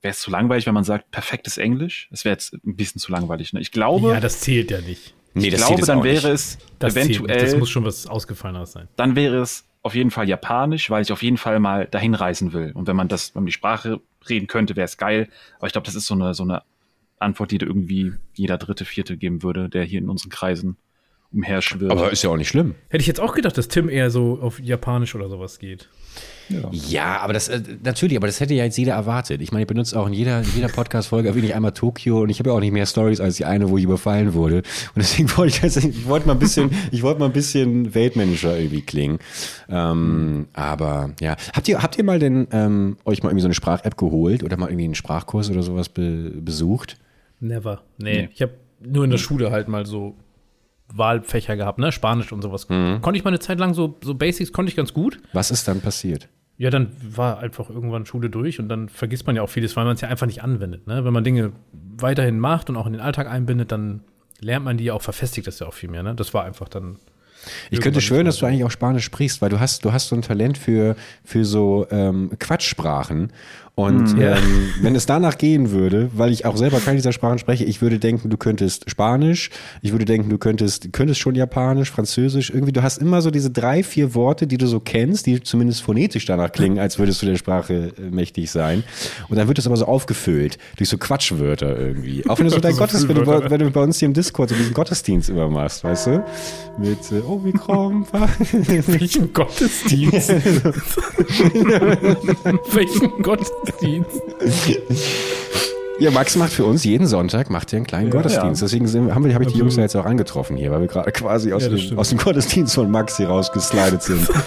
[SPEAKER 4] wäre es zu langweilig, wenn man sagt, perfektes Englisch. Es wäre jetzt ein bisschen zu langweilig. Ne? Ich glaube,
[SPEAKER 3] Ja, das zählt ja nicht.
[SPEAKER 2] Nee,
[SPEAKER 4] ich
[SPEAKER 2] das
[SPEAKER 4] glaube,
[SPEAKER 2] zählt
[SPEAKER 4] dann wäre
[SPEAKER 2] nicht.
[SPEAKER 4] es
[SPEAKER 3] Das zählt
[SPEAKER 4] eventuell,
[SPEAKER 3] nicht. Das muss schon was Ausgefalleneres sein.
[SPEAKER 4] dann wäre es auf jeden Fall Japanisch, weil ich auf jeden Fall mal dahin reisen will. Und wenn man das, wenn man die Sprache reden könnte, wäre es geil. Aber ich glaube, das ist so eine, so eine Antwort, die dir irgendwie jeder dritte, vierte geben würde, der hier in unseren Kreisen umherschwirrt.
[SPEAKER 2] Aber ist ja auch nicht schlimm.
[SPEAKER 3] Hätte ich jetzt auch gedacht, dass Tim eher so auf Japanisch oder sowas geht.
[SPEAKER 2] Ja, aber das, äh, natürlich, aber das hätte ja jetzt jeder erwartet. Ich meine, ich benutze auch in jeder, in jeder Podcast-Folge (laughs) erwähne ich einmal Tokio und ich habe ja auch nicht mehr Stories als die eine, wo ich überfallen wurde. Und deswegen (laughs) wollte ich, das, ich wollte mal ein bisschen, ich wollte mal ein bisschen Weltmanager irgendwie klingen. Ähm, aber ja, habt ihr, habt ihr mal denn ähm, euch mal irgendwie so eine Sprach-App geholt oder mal irgendwie einen Sprachkurs oder sowas be, besucht?
[SPEAKER 3] Never. Nee.
[SPEAKER 4] Nee.
[SPEAKER 3] Ich habe nur in der Schule halt mal so Wahlfächer gehabt, ne? Spanisch und sowas.
[SPEAKER 2] Mhm.
[SPEAKER 3] Konnte ich mal eine Zeit lang so, so Basics, konnte ich ganz gut.
[SPEAKER 2] Was ist dann passiert?
[SPEAKER 3] Ja, dann war einfach irgendwann Schule durch und dann vergisst man ja auch vieles, weil man es ja einfach nicht anwendet. Ne? Wenn man Dinge weiterhin macht und auch in den Alltag einbindet, dann lernt man die ja auch, verfestigt das ja auch viel mehr. Ne? Das war einfach dann.
[SPEAKER 2] Ich könnte schwören, dass du eigentlich auch Spanisch sprichst, weil du hast, du hast so ein Talent für, für so ähm, Quatschsprachen. Und
[SPEAKER 3] Hm,
[SPEAKER 2] ähm, wenn es danach gehen würde, weil ich auch selber keine dieser Sprachen spreche, ich würde denken, du könntest Spanisch, ich würde denken, du könntest, könntest schon Japanisch, Französisch, irgendwie, du hast immer so diese drei, vier Worte, die du so kennst, die zumindest phonetisch danach klingen, als würdest du der Sprache äh, mächtig sein. Und dann wird es aber so aufgefüllt durch so Quatschwörter irgendwie. Auch wenn du so (laughs) dein Gottes, wenn du, bei- wenn du bei uns hier im Discord so diesen Gottesdienst immer machst, weißt du? Mit äh, Omikron. (laughs)
[SPEAKER 3] Welchen Gottesdienst? (laughs) Welchen Gottesdienst?
[SPEAKER 2] Ja, Max macht für uns jeden Sonntag macht er einen kleinen Gottesdienst.
[SPEAKER 4] ja.
[SPEAKER 2] Deswegen sind, haben wir, habe ich die Jungs ja jetzt auch angetroffen hier, weil wir gerade quasi aus,
[SPEAKER 3] Ja,
[SPEAKER 2] dem, aus dem Gottesdienst von Max hier rausgeslidet sind. (laughs)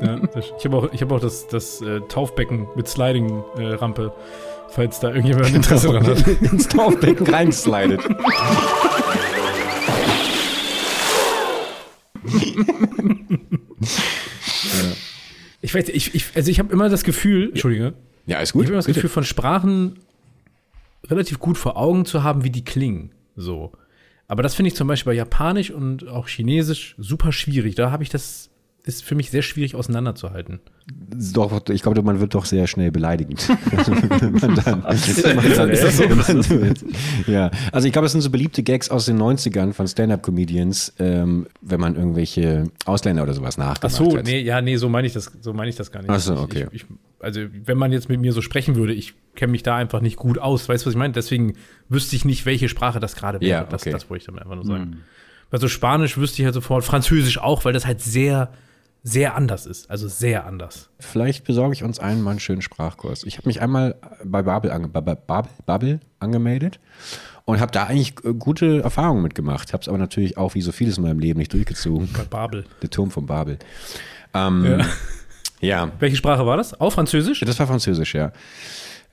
[SPEAKER 3] Ja, das, ich habe auch, ich hab auch das, das äh, Taufbecken mit Sliding-Rampe, falls da irgendjemand Interesse dran hat. (laughs)
[SPEAKER 2] ins Taufbecken reingeslidet. (laughs)
[SPEAKER 3] Ich weiß, ich, ich, also ich habe immer das Gefühl, Entschuldige,
[SPEAKER 2] Ja, ist
[SPEAKER 3] ich
[SPEAKER 2] gut.
[SPEAKER 3] habe immer das
[SPEAKER 2] Bitte.
[SPEAKER 3] Gefühl, von Sprachen relativ gut vor Augen zu haben, wie die klingen. So. Aber das finde ich zum Beispiel bei Japanisch und auch Chinesisch super schwierig. Da habe ich das, ist für mich sehr schwierig auseinanderzuhalten.
[SPEAKER 2] Doch, ich glaube, man wird doch sehr schnell beleidigend. (laughs) man dann, (laughs)
[SPEAKER 4] Ist das so? (laughs)
[SPEAKER 2] man, ja, also ich glaube, das sind so beliebte Gags aus den 90ern von Stand-Up-Comedians, ähm, wenn man irgendwelche Ausländer oder sowas
[SPEAKER 3] Ach
[SPEAKER 2] nachgemacht
[SPEAKER 3] so,
[SPEAKER 2] hat.
[SPEAKER 3] nee, ja, nee, so meine ich das, so meine ich das gar nicht.
[SPEAKER 2] Ach so, okay.
[SPEAKER 3] Ich, ich, also, wenn man jetzt mit mir so sprechen würde, ich kenne mich da einfach nicht gut aus. Weißt du, was ich meine? Deswegen wüsste ich nicht, welche Sprache das gerade wäre.
[SPEAKER 2] Ja,
[SPEAKER 3] das,
[SPEAKER 2] okay.
[SPEAKER 3] das wollte ich damit einfach nur sagen. Also Spanisch wüsste ich halt sofort, Französisch auch, weil das halt sehr, sehr anders ist. Also sehr anders.
[SPEAKER 2] Vielleicht besorge ich uns einen mal einen schönen Sprachkurs. Ich habe mich einmal bei Babel, ange Babel, Babel angemeldet und habe da eigentlich äh, gute Erfahrungen mitgemacht. Habe es aber natürlich auch wie so vieles in meinem Leben nicht durchgezogen.
[SPEAKER 3] Bei Babel.
[SPEAKER 2] Der Turm von Babel. Ähm, ja.
[SPEAKER 3] Welche Sprache war das? Auch Französisch?
[SPEAKER 2] Das war Französisch, ja.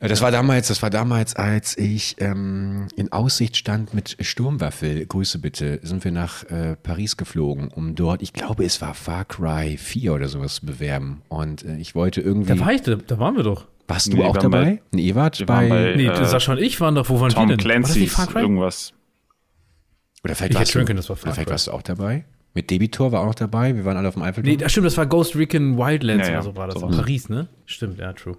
[SPEAKER 2] Äh, Das war damals, das war damals, als ich ähm, in Aussicht stand mit Sturmwaffel, Grüße bitte, sind wir nach äh, Paris geflogen, um dort, ich glaube, es war Far Cry 4 oder sowas zu bewerben. Und äh, ich wollte irgendwie.
[SPEAKER 3] Da war ich, da, da waren wir doch.
[SPEAKER 2] warst du
[SPEAKER 4] Nee,
[SPEAKER 2] auch
[SPEAKER 4] wir
[SPEAKER 2] dabei?
[SPEAKER 4] bei-
[SPEAKER 2] nee, ihr wart
[SPEAKER 4] wir
[SPEAKER 2] bei,
[SPEAKER 4] waren bei-
[SPEAKER 3] Nee,
[SPEAKER 4] Äh,
[SPEAKER 3] Sascha und ich waren doch, wo waren wir
[SPEAKER 4] Tom
[SPEAKER 3] denn? war das nicht
[SPEAKER 4] Clancy's
[SPEAKER 3] Far Cry?
[SPEAKER 4] irgendwas.
[SPEAKER 2] Oder vielleicht
[SPEAKER 3] Ich
[SPEAKER 2] warst du,
[SPEAKER 3] können, das war Far
[SPEAKER 2] oder vielleicht warst du auch dabei. Mit Debitor war auch dabei. Wir waren alle auf dem Eiffelturm.
[SPEAKER 3] Nee, das stimmt, das war Ghost Recon Wildlands
[SPEAKER 4] Ja, ja,
[SPEAKER 3] oder so war das.
[SPEAKER 4] sowas.
[SPEAKER 3] Paris, ne? Stimmt, ja, true.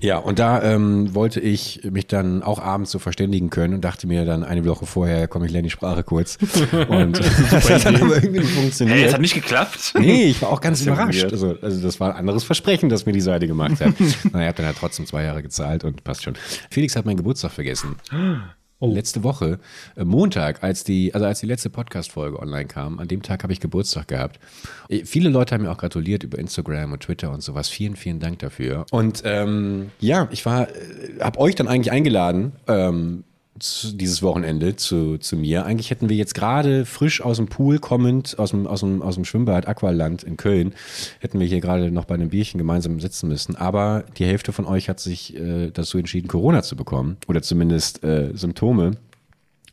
[SPEAKER 2] Ja, und da ähm, wollte ich mich dann auch abends so verständigen können und dachte mir dann eine Woche vorher, komm, ich lerne die Sprache kurz. (laughs) Und (laughs) das hat dann aber irgendwie nicht funktioniert.
[SPEAKER 4] Hey, es hat nicht geklappt.
[SPEAKER 2] Nee, ich war auch ganz überrascht. Also, also das war ein anderes Versprechen, das mir die Seite gemacht hat. (laughs) naja, ich habe dann ja trotzdem zwei Jahre gezahlt und passt schon. Felix hat meinen Geburtstag vergessen. (gasps) Letzte Woche, äh, Montag, als die, also als die letzte Podcast-Folge online kam, an dem Tag habe ich Geburtstag gehabt. Äh, Viele Leute haben mir auch gratuliert über Instagram und Twitter und sowas. Vielen, vielen Dank dafür. Und ähm, ja, ich war, habe euch dann eigentlich eingeladen, ähm, zu, dieses Wochenende zu, zu mir. Eigentlich hätten wir jetzt gerade frisch aus dem Pool kommend, aus dem, aus dem, aus dem Schwimmbad Aqualand in Köln, hätten wir hier gerade noch bei einem Bierchen gemeinsam sitzen müssen. Aber die Hälfte von euch hat sich äh, dazu entschieden, Corona zu bekommen oder zumindest äh, Symptome.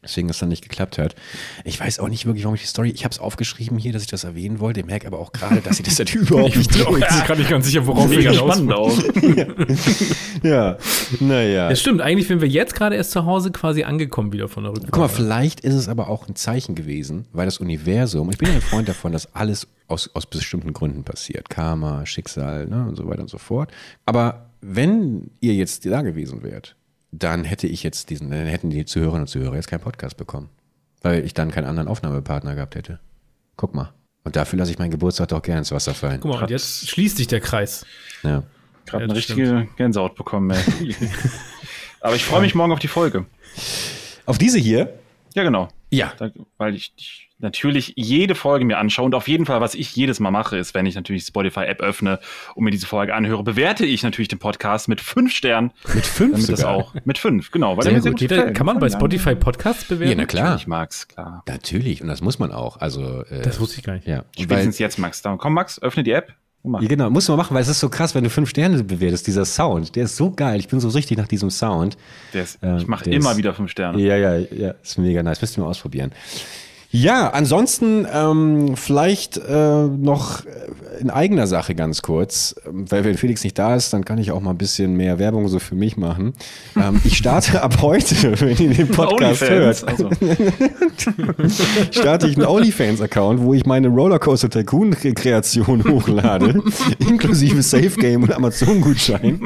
[SPEAKER 2] Deswegen es dann nicht geklappt hat. Ich weiß auch nicht wirklich, warum ich die Story. Ich habe es aufgeschrieben hier, dass ich das erwähnen wollte. Ich merke aber auch gerade, dass ich das halt (laughs) überhaupt nicht
[SPEAKER 3] Ich bin nicht ganz sicher, worauf hinaus
[SPEAKER 4] spannend auch. (laughs)
[SPEAKER 2] Ja, naja.
[SPEAKER 3] Es stimmt, eigentlich sind wir jetzt gerade erst zu Hause quasi angekommen wieder von der Rückfahrt.
[SPEAKER 2] Guck mal, vielleicht ist es aber auch ein Zeichen gewesen, weil das Universum, ich bin ja ein Freund davon, dass alles aus, aus bestimmten Gründen passiert. Karma, Schicksal ne, und so weiter und so fort. Aber wenn ihr jetzt da gewesen wärt, dann hätte ich jetzt diesen, dann hätten die Zuhörerinnen und Zuhörer jetzt keinen Podcast bekommen. Weil ich dann keinen anderen Aufnahmepartner gehabt hätte. Guck mal. Und dafür lasse ich meinen Geburtstag doch gerne ins Wasser fallen.
[SPEAKER 3] Guck mal, und jetzt schließt sich der Kreis.
[SPEAKER 2] Ja.
[SPEAKER 4] Gerade
[SPEAKER 3] Ja,
[SPEAKER 4] eine richtige Gänsehaut bekommen, ey. (laughs) Aber ich freue mich morgen auf die Folge.
[SPEAKER 2] Auf diese hier,
[SPEAKER 4] Ja, genau.
[SPEAKER 2] ja,
[SPEAKER 4] Da, weil ich, ich natürlich jede Folge mir anschaue und auf jeden Fall, was ich jedes Mal mache, ist, wenn ich natürlich die Spotify-App öffne und mir diese Folge anhöre, bewerte ich natürlich den Podcast mit fünf Sternen.
[SPEAKER 2] mit fünf
[SPEAKER 4] Damit das
[SPEAKER 2] sogar.
[SPEAKER 4] auch. Mit fünf, genau. Weil
[SPEAKER 2] Sehr gut.
[SPEAKER 4] gut
[SPEAKER 3] Jeder,
[SPEAKER 4] gefällt.
[SPEAKER 3] kann man bei. Spotify Podcasts bewerten?
[SPEAKER 2] Ja, na klar.
[SPEAKER 4] Ich mag's, klar.
[SPEAKER 2] Natürlich, und das muss man auch. Also, äh,
[SPEAKER 3] Das wusste ich gar nicht.
[SPEAKER 2] ja.
[SPEAKER 4] Spätestens jetzt, Max. Dann komm, Max, öffne die App.
[SPEAKER 2] Ja, genau, muss man machen, weil es ist so krass, wenn du fünf Sterne bewertest, dieser Sound, der ist so geil. Ich bin so richtig nach diesem Sound.
[SPEAKER 4] Der ist,
[SPEAKER 2] Ähm,
[SPEAKER 4] ich mache immer
[SPEAKER 2] ist-
[SPEAKER 4] wieder fünf Sterne.
[SPEAKER 2] Ja, ja, ja, ist mega nice. Müsst ihr mal ausprobieren. Ja, ansonsten ähm, vielleicht äh, noch äh, in eigener Sache ganz kurz, ähm, weil wenn Felix nicht da ist, dann kann ich auch mal ein bisschen mehr Werbung so für mich machen. (laughs) Ähm, ich starte ab heute, (laughs) wenn ihr den Podcast hört,
[SPEAKER 4] Also, (laughs)
[SPEAKER 2] starte ich einen OnlyFans-Account, wo ich meine Rollercoaster Tycoon-Kreation hochlade, inklusive Safe Game und Amazon-Gutschein.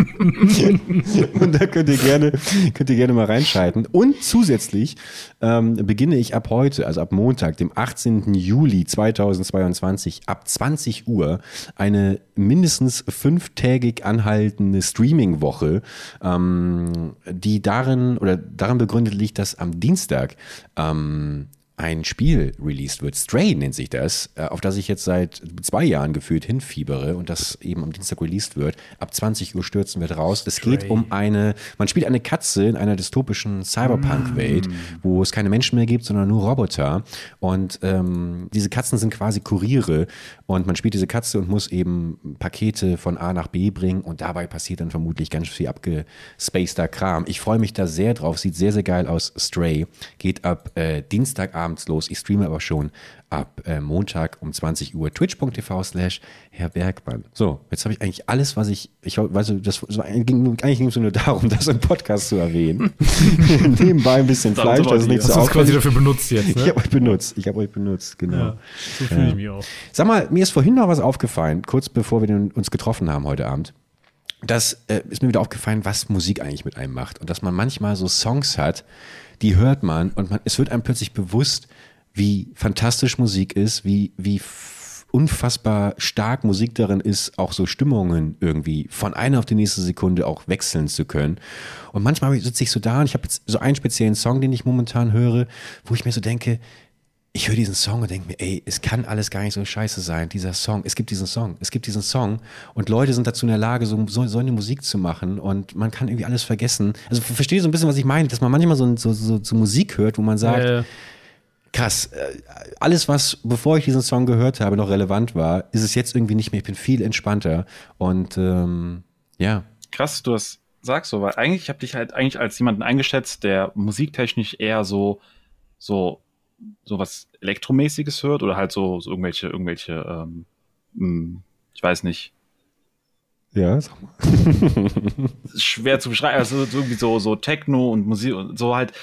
[SPEAKER 2] und da könnt ihr gerne, könnt ihr gerne mal reinschalten. Und zusätzlich ähm, beginne ich ab heute, also ab Montag, dem 18. Juli 2022, ab 20 Uhr eine mindestens fünftägig anhaltende Streaming-Woche, ähm, die darin oder darin begründet liegt, dass am Dienstag ähm, ein Spiel released wird. Stray nennt sich das, äh, auf das ich jetzt seit zwei Jahren gefühlt hinfiebere und das eben am Dienstag released wird. Ab 20 Uhr stürzen wir raus. Es geht um eine, man spielt eine Katze in einer dystopischen Cyberpunk-Welt, wo es keine Menschen mehr gibt, sondern nur Roboter. Und ähm, diese Katzen sind quasi Kuriere und man spielt diese Katze und muss eben Pakete von A nach B bringen und dabei passiert dann vermutlich ganz viel abgespaceder Kram. Ich freue mich da sehr drauf, sieht sehr, sehr geil aus. Stray geht ab äh, Dienstagabends los. Ich streame aber schon ab äh, Montag um 20 Uhr. Twitch.tv slash Herr Bergmann. So, jetzt habe ich eigentlich alles, was ich, ich weiß, das so, ging, eigentlich ging es nur darum, (laughs) das im Podcast zu erwähnen. (laughs) Nebenbei ein bisschen
[SPEAKER 4] Darum
[SPEAKER 2] Fleisch, das ist nicht so
[SPEAKER 3] Hast du quasi dafür benutzt jetzt,
[SPEAKER 2] Ich
[SPEAKER 3] ne?
[SPEAKER 2] habe euch benutzt. Ich habe euch benutzt, genau.
[SPEAKER 3] Ja, so fühle ich mich auch.
[SPEAKER 2] Sag mal, mir ist vorhin noch was aufgefallen, kurz bevor wir den, uns getroffen haben heute Abend. Das äh, ist mir wieder aufgefallen, was Musik eigentlich mit einem macht. Und dass man manchmal so Songs hat, die hört man und man, es wird einem plötzlich bewusst, wie fantastisch Musik ist, wie, wie unfassbar stark Musik darin ist, auch so Stimmungen irgendwie von einer auf die nächste Sekunde auch wechseln zu können. Und manchmal sitze ich so da und ich habe jetzt so einen speziellen Song, den ich momentan höre, wo ich mir so denke, ich höre diesen Song und denke mir, ey, es kann alles gar nicht so scheiße sein, dieser Song. Es gibt diesen Song, es gibt diesen Song und Leute sind dazu in der Lage, so, so, so eine Musik zu machen und man kann irgendwie alles vergessen. Also ver- verstehe so ein bisschen, was ich meine, dass man manchmal so, so, so, so Musik hört, wo man sagt,
[SPEAKER 3] Äh,
[SPEAKER 2] krass, äh, alles, was bevor ich diesen Song gehört habe, noch relevant war, ist es jetzt irgendwie nicht mehr. Ich bin viel entspannter und ähm, ja,
[SPEAKER 4] krass, dass du das sagst so, weil eigentlich, ich habe dich halt eigentlich als jemanden eingeschätzt, der musiktechnisch eher so, so, so was Elektromäßiges hört oder halt so, so irgendwelche, irgendwelche, ähm, mh, ich weiß nicht,
[SPEAKER 2] ja, sag mal. (laughs)
[SPEAKER 4] schwer zu beschreiben, also so irgendwie so, so Techno und Musik und so halt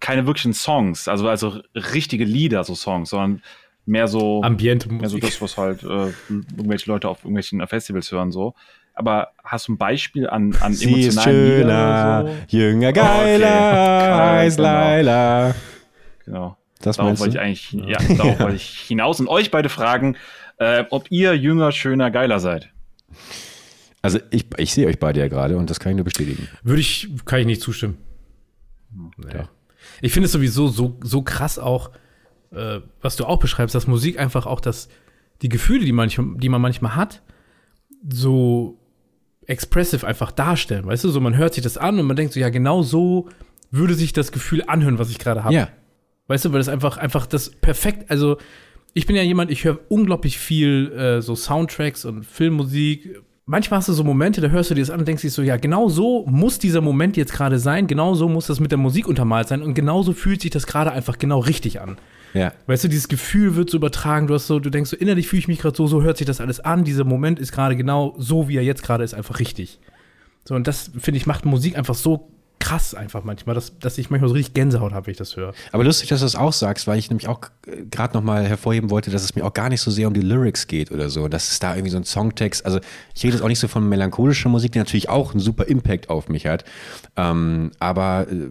[SPEAKER 4] keine wirklichen Songs, also, also richtige Lieder, so Songs, sondern mehr so,
[SPEAKER 3] Ambiente
[SPEAKER 4] mehr so
[SPEAKER 3] Musik.
[SPEAKER 4] das, was halt äh, irgendwelche Leute auf irgendwelchen Festivals hören, so. aber hast du ein Beispiel an, an
[SPEAKER 2] Sie ist
[SPEAKER 4] emotionalen Liedern
[SPEAKER 2] schöner,
[SPEAKER 4] oder so?
[SPEAKER 2] jünger, geiler (laughs)
[SPEAKER 4] Okay.
[SPEAKER 2] als
[SPEAKER 4] Genau.
[SPEAKER 2] Laila.
[SPEAKER 4] Genau.
[SPEAKER 2] Das
[SPEAKER 4] Darauf wollte ich eigentlich, ja, darauf (laughs) wollte ich hinaus und euch beide fragen, äh, ob ihr jünger, schöner, geiler seid.
[SPEAKER 2] Also ich, ich sehe euch beide ja gerade und das kann ich nur bestätigen.
[SPEAKER 3] Würde ich, kann ich nicht zustimmen. Nee. Ich finde es sowieso so, so krass auch, äh, was du auch beschreibst, dass Musik einfach auch das, die Gefühle, die, manchmal, die man manchmal hat, so expressive einfach darstellen. Weißt du, so man hört sich das an und man denkt so, ja, genau so würde sich das Gefühl anhören, was ich gerade habe.
[SPEAKER 2] Ja.
[SPEAKER 3] Weißt du, weil das einfach, einfach das perfekt, also ich bin ja jemand, ich höre unglaublich viel äh, so Soundtracks und Filmmusik. Manchmal hast du so Momente, da hörst du dir das an und denkst dich so, ja, genau so muss dieser Moment jetzt gerade sein, genau so muss das mit der Musik untermalt sein und genauso fühlt sich das gerade einfach genau richtig an.
[SPEAKER 2] Ja.
[SPEAKER 3] Weißt du, dieses Gefühl wird so übertragen, du hast so, du denkst so, innerlich fühle ich mich gerade so, so hört sich das alles an, dieser Moment ist gerade genau so, wie er jetzt gerade ist, einfach richtig. So, und das, finde ich, macht Musik einfach so krass einfach manchmal, dass, dass ich manchmal so richtig Gänsehaut habe, wenn ich das höre.
[SPEAKER 2] Aber lustig, dass du das auch sagst, weil ich nämlich auch äh, gerade nochmal hervorheben wollte, dass es mir auch gar nicht so sehr um die Lyrics geht oder so. Dass es da irgendwie so ein Songtext, also ich rede jetzt auch nicht so von melancholischer Musik, die natürlich auch einen super Impact auf mich hat. Ähm, aber äh,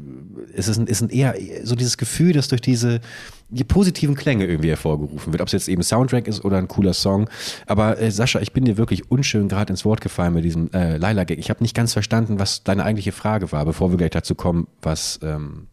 [SPEAKER 2] es ist, ein, es sind eher so dieses Gefühl, das durch diese die positiven Klänge irgendwie hervorgerufen wird. Ob es jetzt eben Soundtrack ist oder ein cooler Song. Aber äh, Sascha, ich bin dir wirklich unschön gerade ins Wort gefallen mit diesem äh, Laila-Gag. Ich habe nicht ganz verstanden, was deine eigentliche Frage war, bevor wir gleich dazu kommen, was ähm,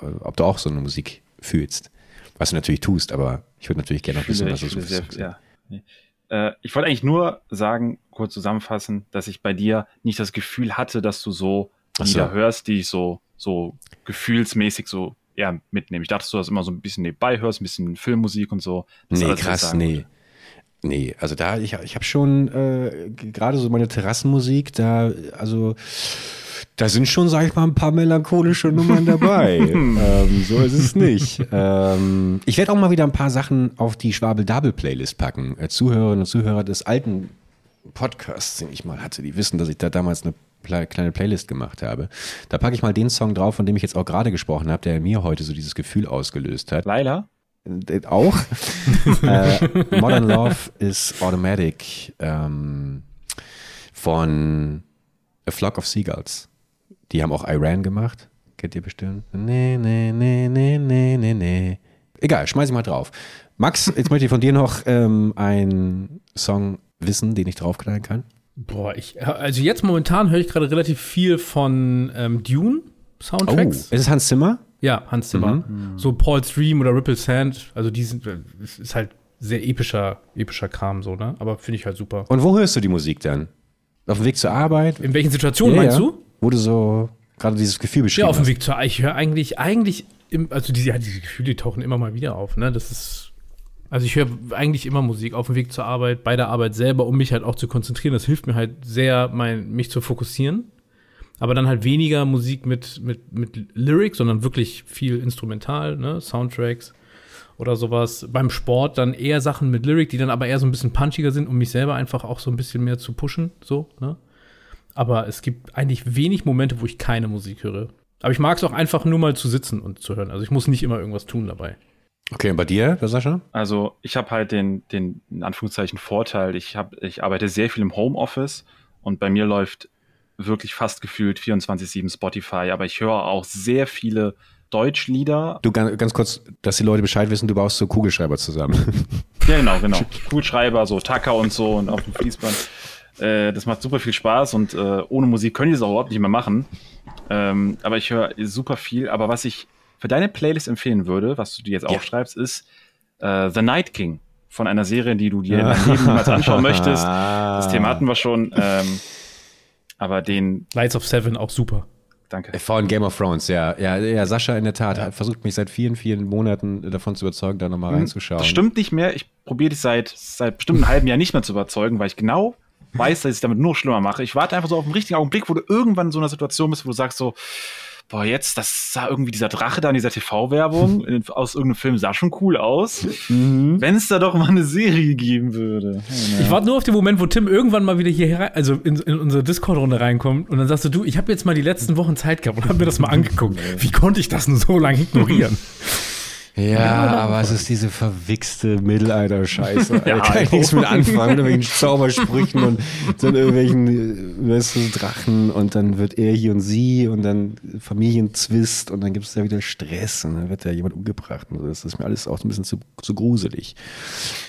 [SPEAKER 2] äh, ob du auch so eine Musik fühlst. Was du natürlich tust, aber ich würde natürlich gerne noch wissen, was du so
[SPEAKER 4] sehr,
[SPEAKER 2] fühlst.
[SPEAKER 4] ja. Nee. Äh, ich wollte eigentlich nur sagen, kurz zusammenfassen, dass ich bei dir nicht das Gefühl hatte, dass du so
[SPEAKER 2] Ach so.
[SPEAKER 4] Lieder hörst, die ich so, so gefühlsmäßig so eher mitnehme. Ich dachte, dass du das immer so ein bisschen nebenbei hörst, ein bisschen Filmmusik und so. Das
[SPEAKER 2] Nee, krass, nee. Nee, also da, ich, ich habe schon äh, gerade so meine Terrassenmusik, da, also da sind schon, sag ich mal, ein paar melancholische Nummern (laughs) dabei. (laughs) ähm, so ist es nicht. Ähm, ich werde auch mal wieder ein paar Sachen auf die Schwabel-Dabel-Playlist packen. Äh, Zuhörerinnen und Zuhörer des alten Podcasts, den ich mal hatte, die wissen, dass ich da damals eine kleine Playlist gemacht habe. Da packe ich mal den Song drauf, von dem ich jetzt auch gerade gesprochen habe, der mir heute so dieses Gefühl ausgelöst hat.
[SPEAKER 4] Laila?
[SPEAKER 2] Äh, Auch. (laughs) äh, Modern Love is Automatic ähm, von A Flock of Seagulls. Die haben auch Iran gemacht. Kennt ihr bestimmt? Nee, nee, nee, nee, nee, nee, nee. Egal, schmeiß ich mal drauf. Max, jetzt möchte ich von dir noch ähm, einen Song wissen, den ich draufknallen kann.
[SPEAKER 3] Boah, ich, also jetzt momentan höre ich gerade relativ viel von ähm, Dune
[SPEAKER 2] Oh,
[SPEAKER 3] Soundtracks.
[SPEAKER 2] ist es Hans Zimmer?
[SPEAKER 3] Ja, Hans Zimmer. So Paul's Dream oder Ripple Sand, also die sind, es ist halt sehr epischer, epischer Kram so, ne? Aber finde ich halt super.
[SPEAKER 2] Und wo hörst du die Musik dann? Auf dem Weg zur Arbeit?
[SPEAKER 3] In welchen Situationen
[SPEAKER 2] Ja,
[SPEAKER 3] meinst
[SPEAKER 2] ja.
[SPEAKER 3] du?
[SPEAKER 2] Wo du so gerade dieses Gefühl beschrieben
[SPEAKER 3] Ja, auf dem. Weg zur Ich höre eigentlich, eigentlich, im, also diese, ja, diese Gefühle die tauchen immer mal wieder auf, ne? Das ist, also ich höre eigentlich immer Musik auf dem Weg zur Arbeit, bei der Arbeit selber, um mich halt auch zu konzentrieren. Das hilft mir halt sehr, mein, mich zu fokussieren. Aber dann halt weniger Musik mit, mit, mit Lyrics, sondern wirklich viel instrumental, ne? Soundtracks oder sowas. Beim Sport dann eher Sachen mit Lyric, die dann aber eher so ein bisschen punchiger sind, um mich selber einfach auch so ein bisschen mehr zu pushen, so, ne? Aber es gibt eigentlich wenig Momente, wo ich keine Musik höre. Aber ich mag es auch einfach nur mal zu sitzen und zu hören. Also ich muss nicht immer irgendwas tun dabei.
[SPEAKER 2] Okay, und bei dir, Sascha?
[SPEAKER 4] Also ich habe halt den, den in Anführungszeichen Vorteil, ich, hab, ich arbeite sehr viel im Homeoffice und bei mir läuft wirklich fast gefühlt 24-7 Spotify, aber ich höre auch sehr viele Deutschlieder.
[SPEAKER 2] Du ganz, ganz kurz, dass die Leute Bescheid wissen, du baust so Kugelschreiber zusammen. (laughs)
[SPEAKER 4] Ja, genau, genau. Kugelschreiber, so Tacker und so und auf dem Fließband. Äh, das macht super viel Spaß und äh, ohne Musik können die das auch überhaupt nicht mehr machen. Ähm, aber ich höre super viel. Aber was ich für deine Playlist empfehlen würde, was du dir jetzt aufschreibst, ist äh, The Night King von einer Serie, die du dir in (laughs) deinem Leben niemals anschauen möchtest. Das Thema hatten wir schon. (laughs) Ähm, aber den,
[SPEAKER 3] Lights of Seven auch super.
[SPEAKER 4] danke.
[SPEAKER 2] Von Game of Thrones, ja. Ja, ja Sascha in der Tat hat versucht mich seit vielen, vielen Monaten davon zu überzeugen, da nochmal reinzuschauen.
[SPEAKER 4] Das stimmt nicht mehr. Ich probiere dich seit, seit bestimmt einem halben Jahr nicht mehr zu überzeugen, weil ich genau weiß, dass ich damit nur schlimmer mache. Ich warte einfach so auf den richtigen Augenblick, wo du irgendwann in so einer Situation bist, wo du sagst so, boah, jetzt, das sah irgendwie dieser Drache da in dieser TV-Werbung (laughs) aus irgendeinem Film sah schon cool aus. Wenn es da doch mal eine Serie geben würde.
[SPEAKER 3] Ich warte nur auf den Moment, wo Tim irgendwann mal wieder hier herein, also in, in unsere Discord-Runde reinkommt und dann sagst du, du, ich habe jetzt mal die letzten Wochen Zeit gehabt und habe mir das mal angeguckt. (laughs) Wie konnte ich das nur so lange ignorieren? (laughs)
[SPEAKER 2] Ja, aber es ist diese verwichste Mittelalter-Scheiße. (laughs)
[SPEAKER 4] Ja,
[SPEAKER 2] da kann ich
[SPEAKER 4] oh.
[SPEAKER 2] nichts mit anfangen, mit irgendwelchen (laughs) Zaubersprüchen und dann irgendwelchen weißt du, Drachen und dann wird er hier und sie und dann Familienzwist und dann gibt es da wieder Stress und dann wird da jemand umgebracht und so. Das ist mir alles auch so ein bisschen zu, zu gruselig.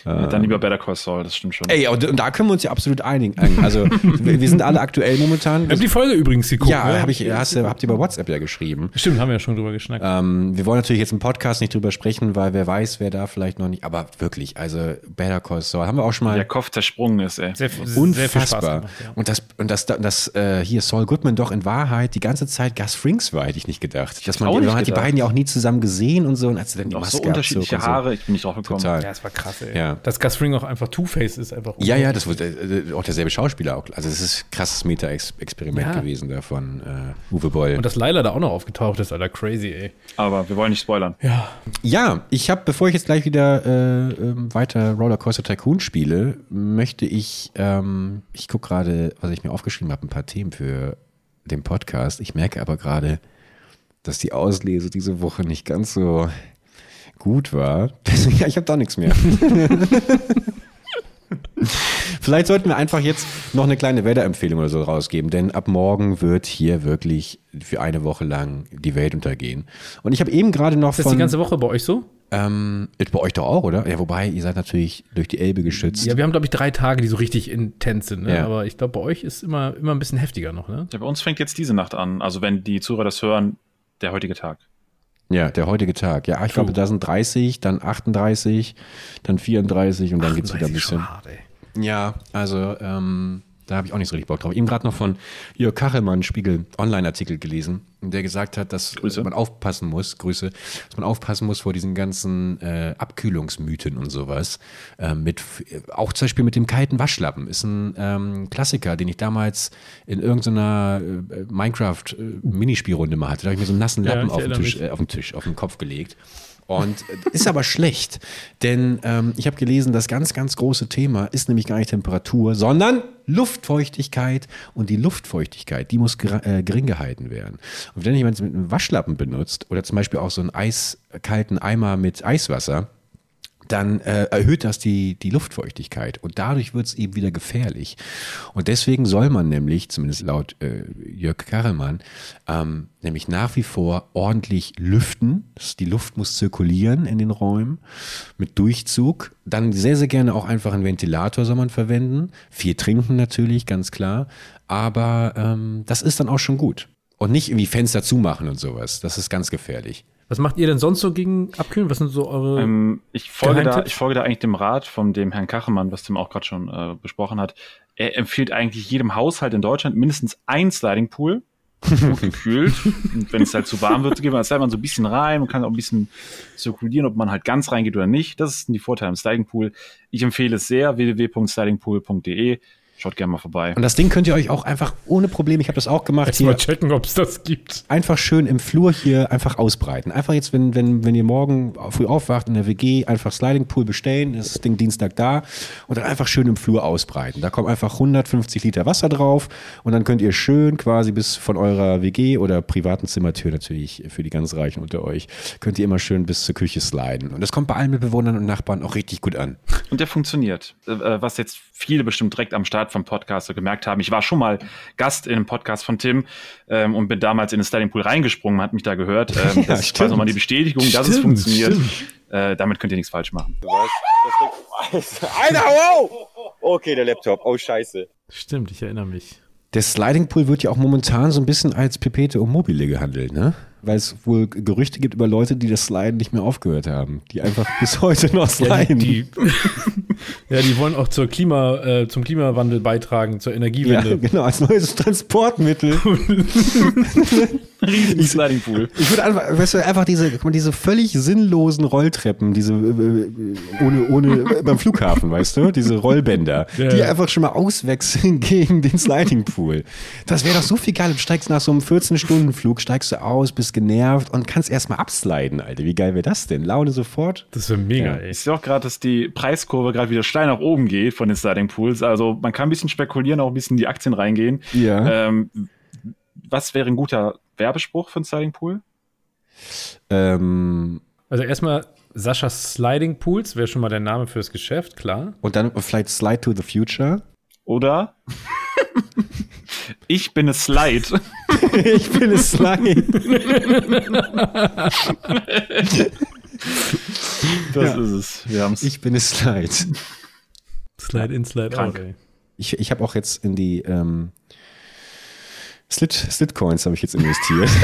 [SPEAKER 4] Dann lieber Better Call Saul, das stimmt schon.
[SPEAKER 2] Ey, und, da können wir uns ja absolut einigen. Also (laughs) wir, wir sind alle aktuell momentan.
[SPEAKER 3] Ich habe die Folge übrigens geguckt.
[SPEAKER 2] ja,
[SPEAKER 3] ne?
[SPEAKER 2] hab ich, hast, du- habt ihr bei WhatsApp ja geschrieben.
[SPEAKER 3] Stimmt, haben wir ja schon drüber geschnackt.
[SPEAKER 2] Ähm, wir wollen natürlich jetzt im Podcast nicht drüber sprechen, weil wer weiß, wer da vielleicht noch nicht. Aber wirklich, also Better Call Saul haben wir auch schon mal
[SPEAKER 4] Der Kopf zersprungen ist, ey.
[SPEAKER 3] sehr, sehr viel
[SPEAKER 2] unfassbar.
[SPEAKER 3] Spaß gemacht, ja.
[SPEAKER 2] Und das und das das äh, hier Saul Goodman doch in Wahrheit die ganze Zeit Gus Frings war, hätte ich nicht gedacht. Dass man,
[SPEAKER 4] auch
[SPEAKER 2] die,
[SPEAKER 4] nicht
[SPEAKER 2] man hat die beiden ja auch nie zusammen gesehen und so und als sie dann die
[SPEAKER 4] Auch
[SPEAKER 2] Maske
[SPEAKER 4] so unterschiedliche Haare, ich bin nicht drauf gekommen.
[SPEAKER 2] Total.
[SPEAKER 3] Ja, es war krass, ey.
[SPEAKER 2] Ja.
[SPEAKER 3] Dass Gus Fring auch einfach Two-Face ist, einfach.
[SPEAKER 2] Ja, ja, das wurde äh, auch derselbe Schauspieler auch. Also das ist ein krasses Meta-Experiment
[SPEAKER 3] Ja.
[SPEAKER 2] gewesen da von äh, Uwe Boll.
[SPEAKER 3] Und dass Laila da auch noch aufgetaucht ist, Alter, crazy, ey.
[SPEAKER 4] Aber wir wollen nicht spoilern.
[SPEAKER 3] Ja.
[SPEAKER 2] Ja, ich habe, bevor ich jetzt gleich wieder äh, ähm, weiter Rollercoaster Tycoon spiele, möchte ich, ähm, ich gucke gerade, was ich mir aufgeschrieben habe, ein paar Themen für den Podcast. Ich merke aber gerade, dass die Auslese diese Woche nicht ganz so gut war. (laughs) Ja, ich habe da nichts mehr. (laughs) Vielleicht sollten wir einfach jetzt noch eine kleine Wetterempfehlung oder so rausgeben, denn ab morgen wird hier wirklich für eine Woche lang die Welt untergehen. Und ich habe eben gerade noch
[SPEAKER 3] Ist das
[SPEAKER 2] von
[SPEAKER 3] die ganze Woche bei euch so?
[SPEAKER 2] ähm, ist bei euch doch auch, oder? Ja, wobei, ihr seid natürlich durch die Elbe geschützt.
[SPEAKER 3] Ja, wir haben, glaube ich, drei Tage, die so richtig intens sind, ne?
[SPEAKER 2] Ja.
[SPEAKER 3] Aber ich glaube, bei euch ist immer, immer ein bisschen heftiger noch, ne?
[SPEAKER 4] Ja, bei uns fängt jetzt diese Nacht an. Also wenn die Zuhörer das hören, der heutige Tag.
[SPEAKER 2] Ja, der heutige Tag. Ja, ich
[SPEAKER 3] True.
[SPEAKER 2] glaube, da sind 30, dann 38, dann 34 und dann geht's wieder ein
[SPEAKER 3] 38
[SPEAKER 2] bisschen.
[SPEAKER 3] hart, ey.
[SPEAKER 2] Ja, also ähm, da habe ich auch nicht so richtig Bock drauf. Eben gerade noch von Jörg Kachelmann Spiegel Online-Artikel gelesen, der gesagt hat, dass
[SPEAKER 4] Grüße.
[SPEAKER 2] man aufpassen muss, Grüße, dass man aufpassen muss vor diesen ganzen äh, Abkühlungsmythen und sowas. Ähm, mit auch zum Beispiel mit dem kalten Waschlappen ist ein ähm, Klassiker, den ich damals in irgendeiner äh, Minecraft-Minispielrunde mal hatte. Da habe ich mir so einen nassen
[SPEAKER 3] Ja,
[SPEAKER 2] Lappen
[SPEAKER 3] ich
[SPEAKER 2] auf, den Tisch, äh, auf den Tisch, auf den Kopf gelegt. Und äh, ist aber schlecht, denn ähm, ich habe gelesen, das ganz, ganz große Thema ist nämlich gar nicht Temperatur, sondern Luftfeuchtigkeit. Und die Luftfeuchtigkeit, die muss äh, gering gehalten werden. Und wenn jemand mit einem Waschlappen benutzt oder zum Beispiel auch so einen eiskalten Eimer mit Eiswasser, dann äh, erhöht das die, die Luftfeuchtigkeit und dadurch wird es eben wieder gefährlich. Und deswegen soll man nämlich, zumindest laut äh, Jörg Karelmann, ähm, nämlich nach wie vor ordentlich lüften. Die Luft muss zirkulieren in den Räumen mit Durchzug. Dann sehr, sehr gerne auch einfach einen Ventilator soll man verwenden. Viel trinken natürlich, ganz klar. Aber ähm, das ist dann auch schon gut. Und nicht irgendwie Fenster zumachen und sowas. Das ist ganz gefährlich.
[SPEAKER 3] Was macht ihr denn sonst so gegen Abkühlen? Was sind so eure.
[SPEAKER 4] Ähm, ich, folge da, ich folge da eigentlich dem Rat von dem Herrn Kachemann, was Tim auch gerade schon äh, besprochen hat. Er empfiehlt eigentlich jedem Haushalt in Deutschland mindestens ein Sliding Pool, gut (laughs) gekühlt. Und wenn es halt zu warm wird, geht man, da man so ein bisschen rein und kann auch ein bisschen zirkulieren, ob man halt ganz reingeht oder nicht. Das sind die Vorteile im Sliding Pool. Ich empfehle es sehr, www.slidingpool.de. Schaut gerne mal vorbei.
[SPEAKER 2] Und das Ding könnt ihr euch auch einfach ohne Probleme, ich habe das auch gemacht,
[SPEAKER 3] Jetzt mal
[SPEAKER 2] hier
[SPEAKER 3] checken, ob es das gibt.
[SPEAKER 2] einfach schön im Flur hier einfach ausbreiten. Einfach jetzt, wenn, wenn, wenn ihr morgen früh aufwacht in der WG, einfach Sliding Pool bestellen, ist das Ding Dienstag da und dann einfach schön im Flur ausbreiten. Da kommen einfach 150 Liter Wasser drauf und dann könnt ihr schön quasi bis von eurer WG oder privaten Zimmertür natürlich für die ganz Reichen unter euch, könnt ihr immer schön bis zur Küche sliden. Und das kommt bei allen Mitbewohnern und Nachbarn auch richtig gut an.
[SPEAKER 4] Und der funktioniert. Äh, äh, was jetzt viele bestimmt direkt am Start vom Podcast so gemerkt haben. Ich war schon mal Gast in einem Podcast von Tim ähm, und bin damals in den Sliding Pool reingesprungen, hat mich da gehört. Ähm, (laughs)
[SPEAKER 2] Ja,
[SPEAKER 4] das ist
[SPEAKER 2] stimmt.
[SPEAKER 4] quasi nochmal die Bestätigung, dass es
[SPEAKER 3] Stimmt,
[SPEAKER 4] funktioniert.
[SPEAKER 3] stimmt.
[SPEAKER 4] Äh, damit könnt ihr nichts falsch machen.
[SPEAKER 7] Alter, wow! Okay, der Laptop. Oh, scheiße.
[SPEAKER 3] Stimmt, ich erinnere mich.
[SPEAKER 2] Der Sliding Pool wird ja auch momentan so ein bisschen als Pipete und Mobile gehandelt, ne? Weil es wohl Gerüchte gibt über Leute, die das Sliden nicht mehr aufgehört haben. Die einfach (laughs) bis heute noch
[SPEAKER 3] Ja,
[SPEAKER 2] sliden.
[SPEAKER 3] die, die, (laughs) ja, die wollen auch zur Klima, äh, zum Klimawandel beitragen, zur
[SPEAKER 2] ja,
[SPEAKER 3] Energiewende.
[SPEAKER 2] genau, als neues Transportmittel. (laughs)
[SPEAKER 4] Riesen Sliding Pool.
[SPEAKER 2] Ich würde einfach, weißt du, einfach diese, guck mal, diese völlig sinnlosen Rolltreppen, diese äh, äh, ohne, ohne äh, beim Flughafen, weißt du, diese Rollbänder,
[SPEAKER 3] Ja,
[SPEAKER 2] die
[SPEAKER 3] ja.
[SPEAKER 2] einfach schon mal auswechseln gegen den Sliding Pool. Das wäre doch so viel geil. Du steigst nach so einem 14-Stunden-Flug, steigst du aus, bist genervt und kannst erstmal absliden, Alter. Wie geil wäre das denn? Laune sofort.
[SPEAKER 3] Das wäre mega,
[SPEAKER 2] Ja.
[SPEAKER 3] ey.
[SPEAKER 4] Ich sehe auch gerade, dass die Preiskurve gerade wieder steil nach oben geht von den Sliding Pools. Also man kann ein bisschen spekulieren, auch ein bisschen in die Aktien reingehen.
[SPEAKER 2] Ja.
[SPEAKER 4] Ähm, was wäre ein guter Werbespruch für einen Sliding Pool?
[SPEAKER 2] Ähm,
[SPEAKER 3] Also erstmal Sascha Sliding Pools wäre schon mal der Name fürs Geschäft, klar.
[SPEAKER 2] Und dann vielleicht Slide to the Future.
[SPEAKER 4] Oder? Ich bin es Slide. (laughs)
[SPEAKER 2] ich bin es Slide.
[SPEAKER 4] Das ist es. Wir haben es.
[SPEAKER 2] Ich bin es Slide.
[SPEAKER 3] Slide in, Slide
[SPEAKER 4] Krank.
[SPEAKER 3] out. Ey.
[SPEAKER 2] Ich, ich habe auch jetzt in die ähm, Slit, Slitcoins habe ich jetzt investiert. (laughs)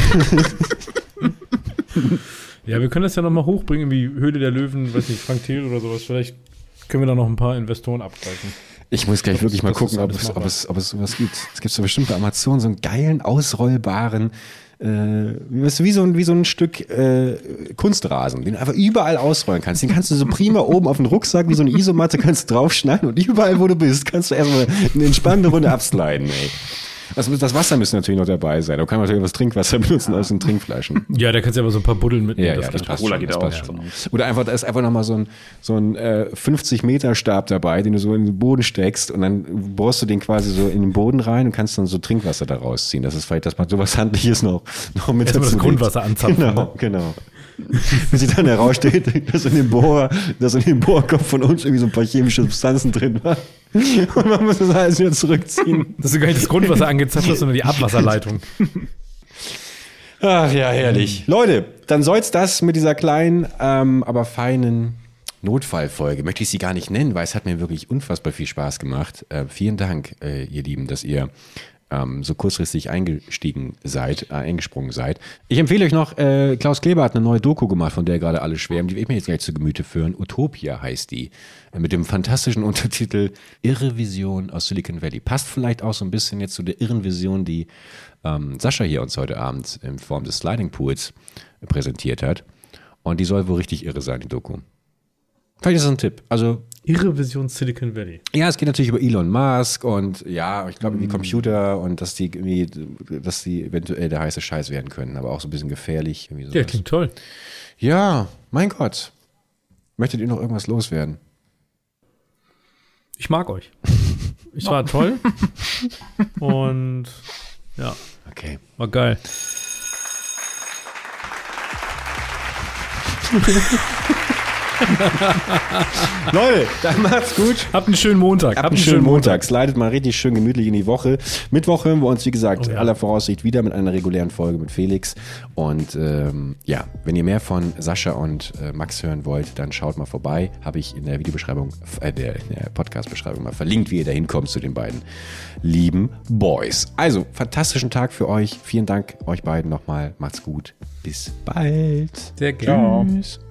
[SPEAKER 3] Ja, wir können das ja nochmal hochbringen, wie Höhle der Löwen, weiß nicht, Frank Thiel oder sowas. Vielleicht können wir da noch ein paar Investoren abgreifen.
[SPEAKER 2] Ich muss gleich wirklich mal gucken, ob es, ob, es, ob es sowas gibt. Es gibt so bestimmt bei Amazon so einen geilen, ausrollbaren, äh, wie, so ein, wie so ein Stück äh, Kunstrasen, den du einfach überall ausrollen kannst. Den kannst du so prima (laughs) oben auf den Rucksack, wie so eine Isomatte, kannst du draufschneiden und überall, wo du bist, kannst du erstmal eine entspannende Runde absliden, ey. Also das Wasser müsste natürlich noch dabei sein. Da kann man natürlich was Trinkwasser (laughs) benutzen aus den Trinkflaschen.
[SPEAKER 3] Ja, da kannst du aber so ein paar Buddeln mitnehmen.
[SPEAKER 2] Ja, ja, das passt
[SPEAKER 4] Cola
[SPEAKER 2] schon.
[SPEAKER 4] geht
[SPEAKER 2] Das
[SPEAKER 4] auch,
[SPEAKER 2] passt
[SPEAKER 4] ja.
[SPEAKER 2] schon. Oder einfach, da ist einfach nochmal so ein, so ein äh, 50-Meter-Stab dabei, den du so in den Boden steckst und dann bohrst du den quasi so in den Boden rein und kannst dann so Trinkwasser da rausziehen. Das ist vielleicht, dass man sowas Handliches noch, noch mit
[SPEAKER 3] Erstmal das
[SPEAKER 2] dazu
[SPEAKER 3] Grundwasser
[SPEAKER 2] legt.
[SPEAKER 3] anzapfen,
[SPEAKER 2] Genau, genau. Bis sich dann heraussteht, dass in dem Bohr, dass in dem Bohrkopf von uns irgendwie so ein paar chemische Substanzen drin waren. Und man muss das alles wieder zurückziehen.
[SPEAKER 3] Dass du gar nicht das Grundwasser angezapft hast, sondern die Abwasserleitung.
[SPEAKER 2] Ach ja, herrlich. Leute, dann soll's das mit dieser kleinen, ähm, aber feinen Notfallfolge. Möchte ich sie gar nicht nennen, weil es hat mir wirklich unfassbar viel Spaß gemacht. Äh, vielen Dank, äh, ihr Lieben, dass ihr ähm, so kurzfristig eingestiegen seid, äh, eingesprungen seid. Ich empfehle euch noch, äh, Klaus Kleber hat eine neue Doku gemacht, von der gerade alle schwärmen. Die will ich mir jetzt gleich zu Gemüte führen. Utopia heißt die. Äh, mit dem fantastischen (laughs) Untertitel Irre Vision aus Silicon Valley. Passt vielleicht auch so ein bisschen jetzt zu der irren Vision, die ähm, Sascha hier uns heute Abend in Form des Sliding Pools präsentiert hat. Und die soll wohl richtig irre sein, die Doku. Vielleicht ist das ein Tipp. Also,
[SPEAKER 3] Irre Vision Silicon Valley.
[SPEAKER 2] ja, es geht natürlich über Elon Musk und ja, ich glaube, wie Computer und dass die irgendwie, dass die eventuell der heiße Scheiß werden können, aber auch so ein bisschen gefährlich. Irgendwie
[SPEAKER 3] Ja, klingt toll.
[SPEAKER 2] ja, mein Gott. Möchtet ihr noch irgendwas loswerden?
[SPEAKER 3] Ich mag euch. (laughs) Ich war toll. (laughs) Und ja,
[SPEAKER 2] Okay.
[SPEAKER 3] war geil. (laughs) (laughs)
[SPEAKER 2] Leute, dann macht's gut.
[SPEAKER 3] Habt einen schönen Montag.
[SPEAKER 2] Habt einen schönen Montag. Slidet mal richtig schön gemütlich in die Woche. Mittwoch hören wir uns, wie gesagt,
[SPEAKER 3] Oh ja.
[SPEAKER 2] aller Voraussicht wieder mit einer regulären Folge mit Felix. Und ähm, ja, wenn ihr mehr von Sascha und äh, Max hören wollt, dann schaut mal vorbei. Habe ich in der Videobeschreibung, äh, der, der Podcast-Beschreibung mal verlinkt, wie ihr da hinkommt zu den beiden lieben Boys. Also, fantastischen Tag für euch. Vielen Dank euch beiden nochmal. Macht's gut. Bis bald.
[SPEAKER 3] Sehr gerne. Tschüss.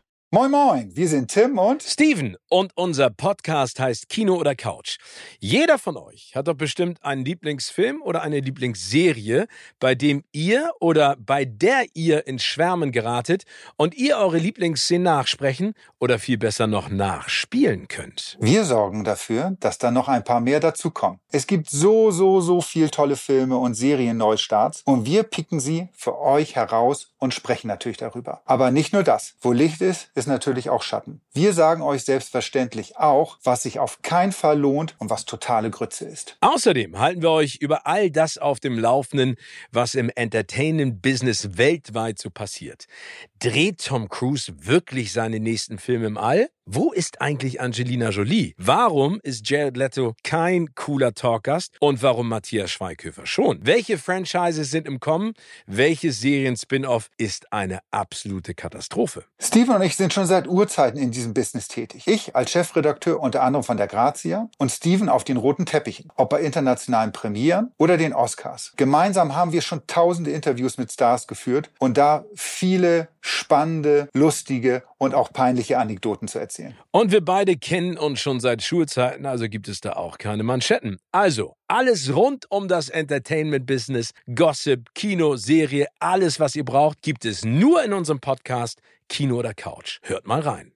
[SPEAKER 8] Moin Moin, wir sind Tim und
[SPEAKER 9] Steven und unser Podcast heißt Kino oder Couch. Jeder von euch hat doch bestimmt einen Lieblingsfilm oder eine Lieblingsserie, bei dem ihr oder bei der ihr ins Schwärmen geratet und ihr eure Lieblingsszenen nachsprechen oder viel besser noch nachspielen könnt.
[SPEAKER 8] wir sorgen dafür, dass da noch ein paar mehr dazukommen. Es gibt so, so, so viel tolle Filme und Serien-Neustarts und wir picken sie für euch heraus und sprechen natürlich darüber. Aber nicht nur das. Wo Licht ist, ist natürlich auch Schatten. Wir sagen euch selbstverständlich auch, was sich auf keinen Fall lohnt und was totale Grütze ist.
[SPEAKER 9] Außerdem halten wir euch über all das auf dem Laufenden, was im Entertainment-Business weltweit so passiert. Dreht Tom Cruise wirklich seine nächsten Filme im All? Wo ist eigentlich Angelina Jolie? Warum ist Jared Leto kein cooler Talkgast? Und warum Matthias Schweighöfer schon? Welche Franchises sind im Kommen? Welches Serien-Spin-Off ist eine absolute Katastrophe?
[SPEAKER 8] Steven und ich sind schon seit Urzeiten in diesem Business tätig. Ich als Chefredakteur unter anderem von der Grazia und Steven auf den roten Teppichen, ob bei internationalen Premieren oder den Oscars. Gemeinsam haben wir schon tausende Interviews mit Stars geführt und da viele spannende, lustige und auch peinliche Anekdoten zu erzählen.
[SPEAKER 9] Und wir beide kennen uns schon seit Schulzeiten, also gibt es da auch keine Manschetten. Also, alles rund um das Entertainment-Business, Gossip, Kino, Serie, alles, was ihr braucht, gibt es nur in unserem Podcast Kino oder Couch. Hört mal rein.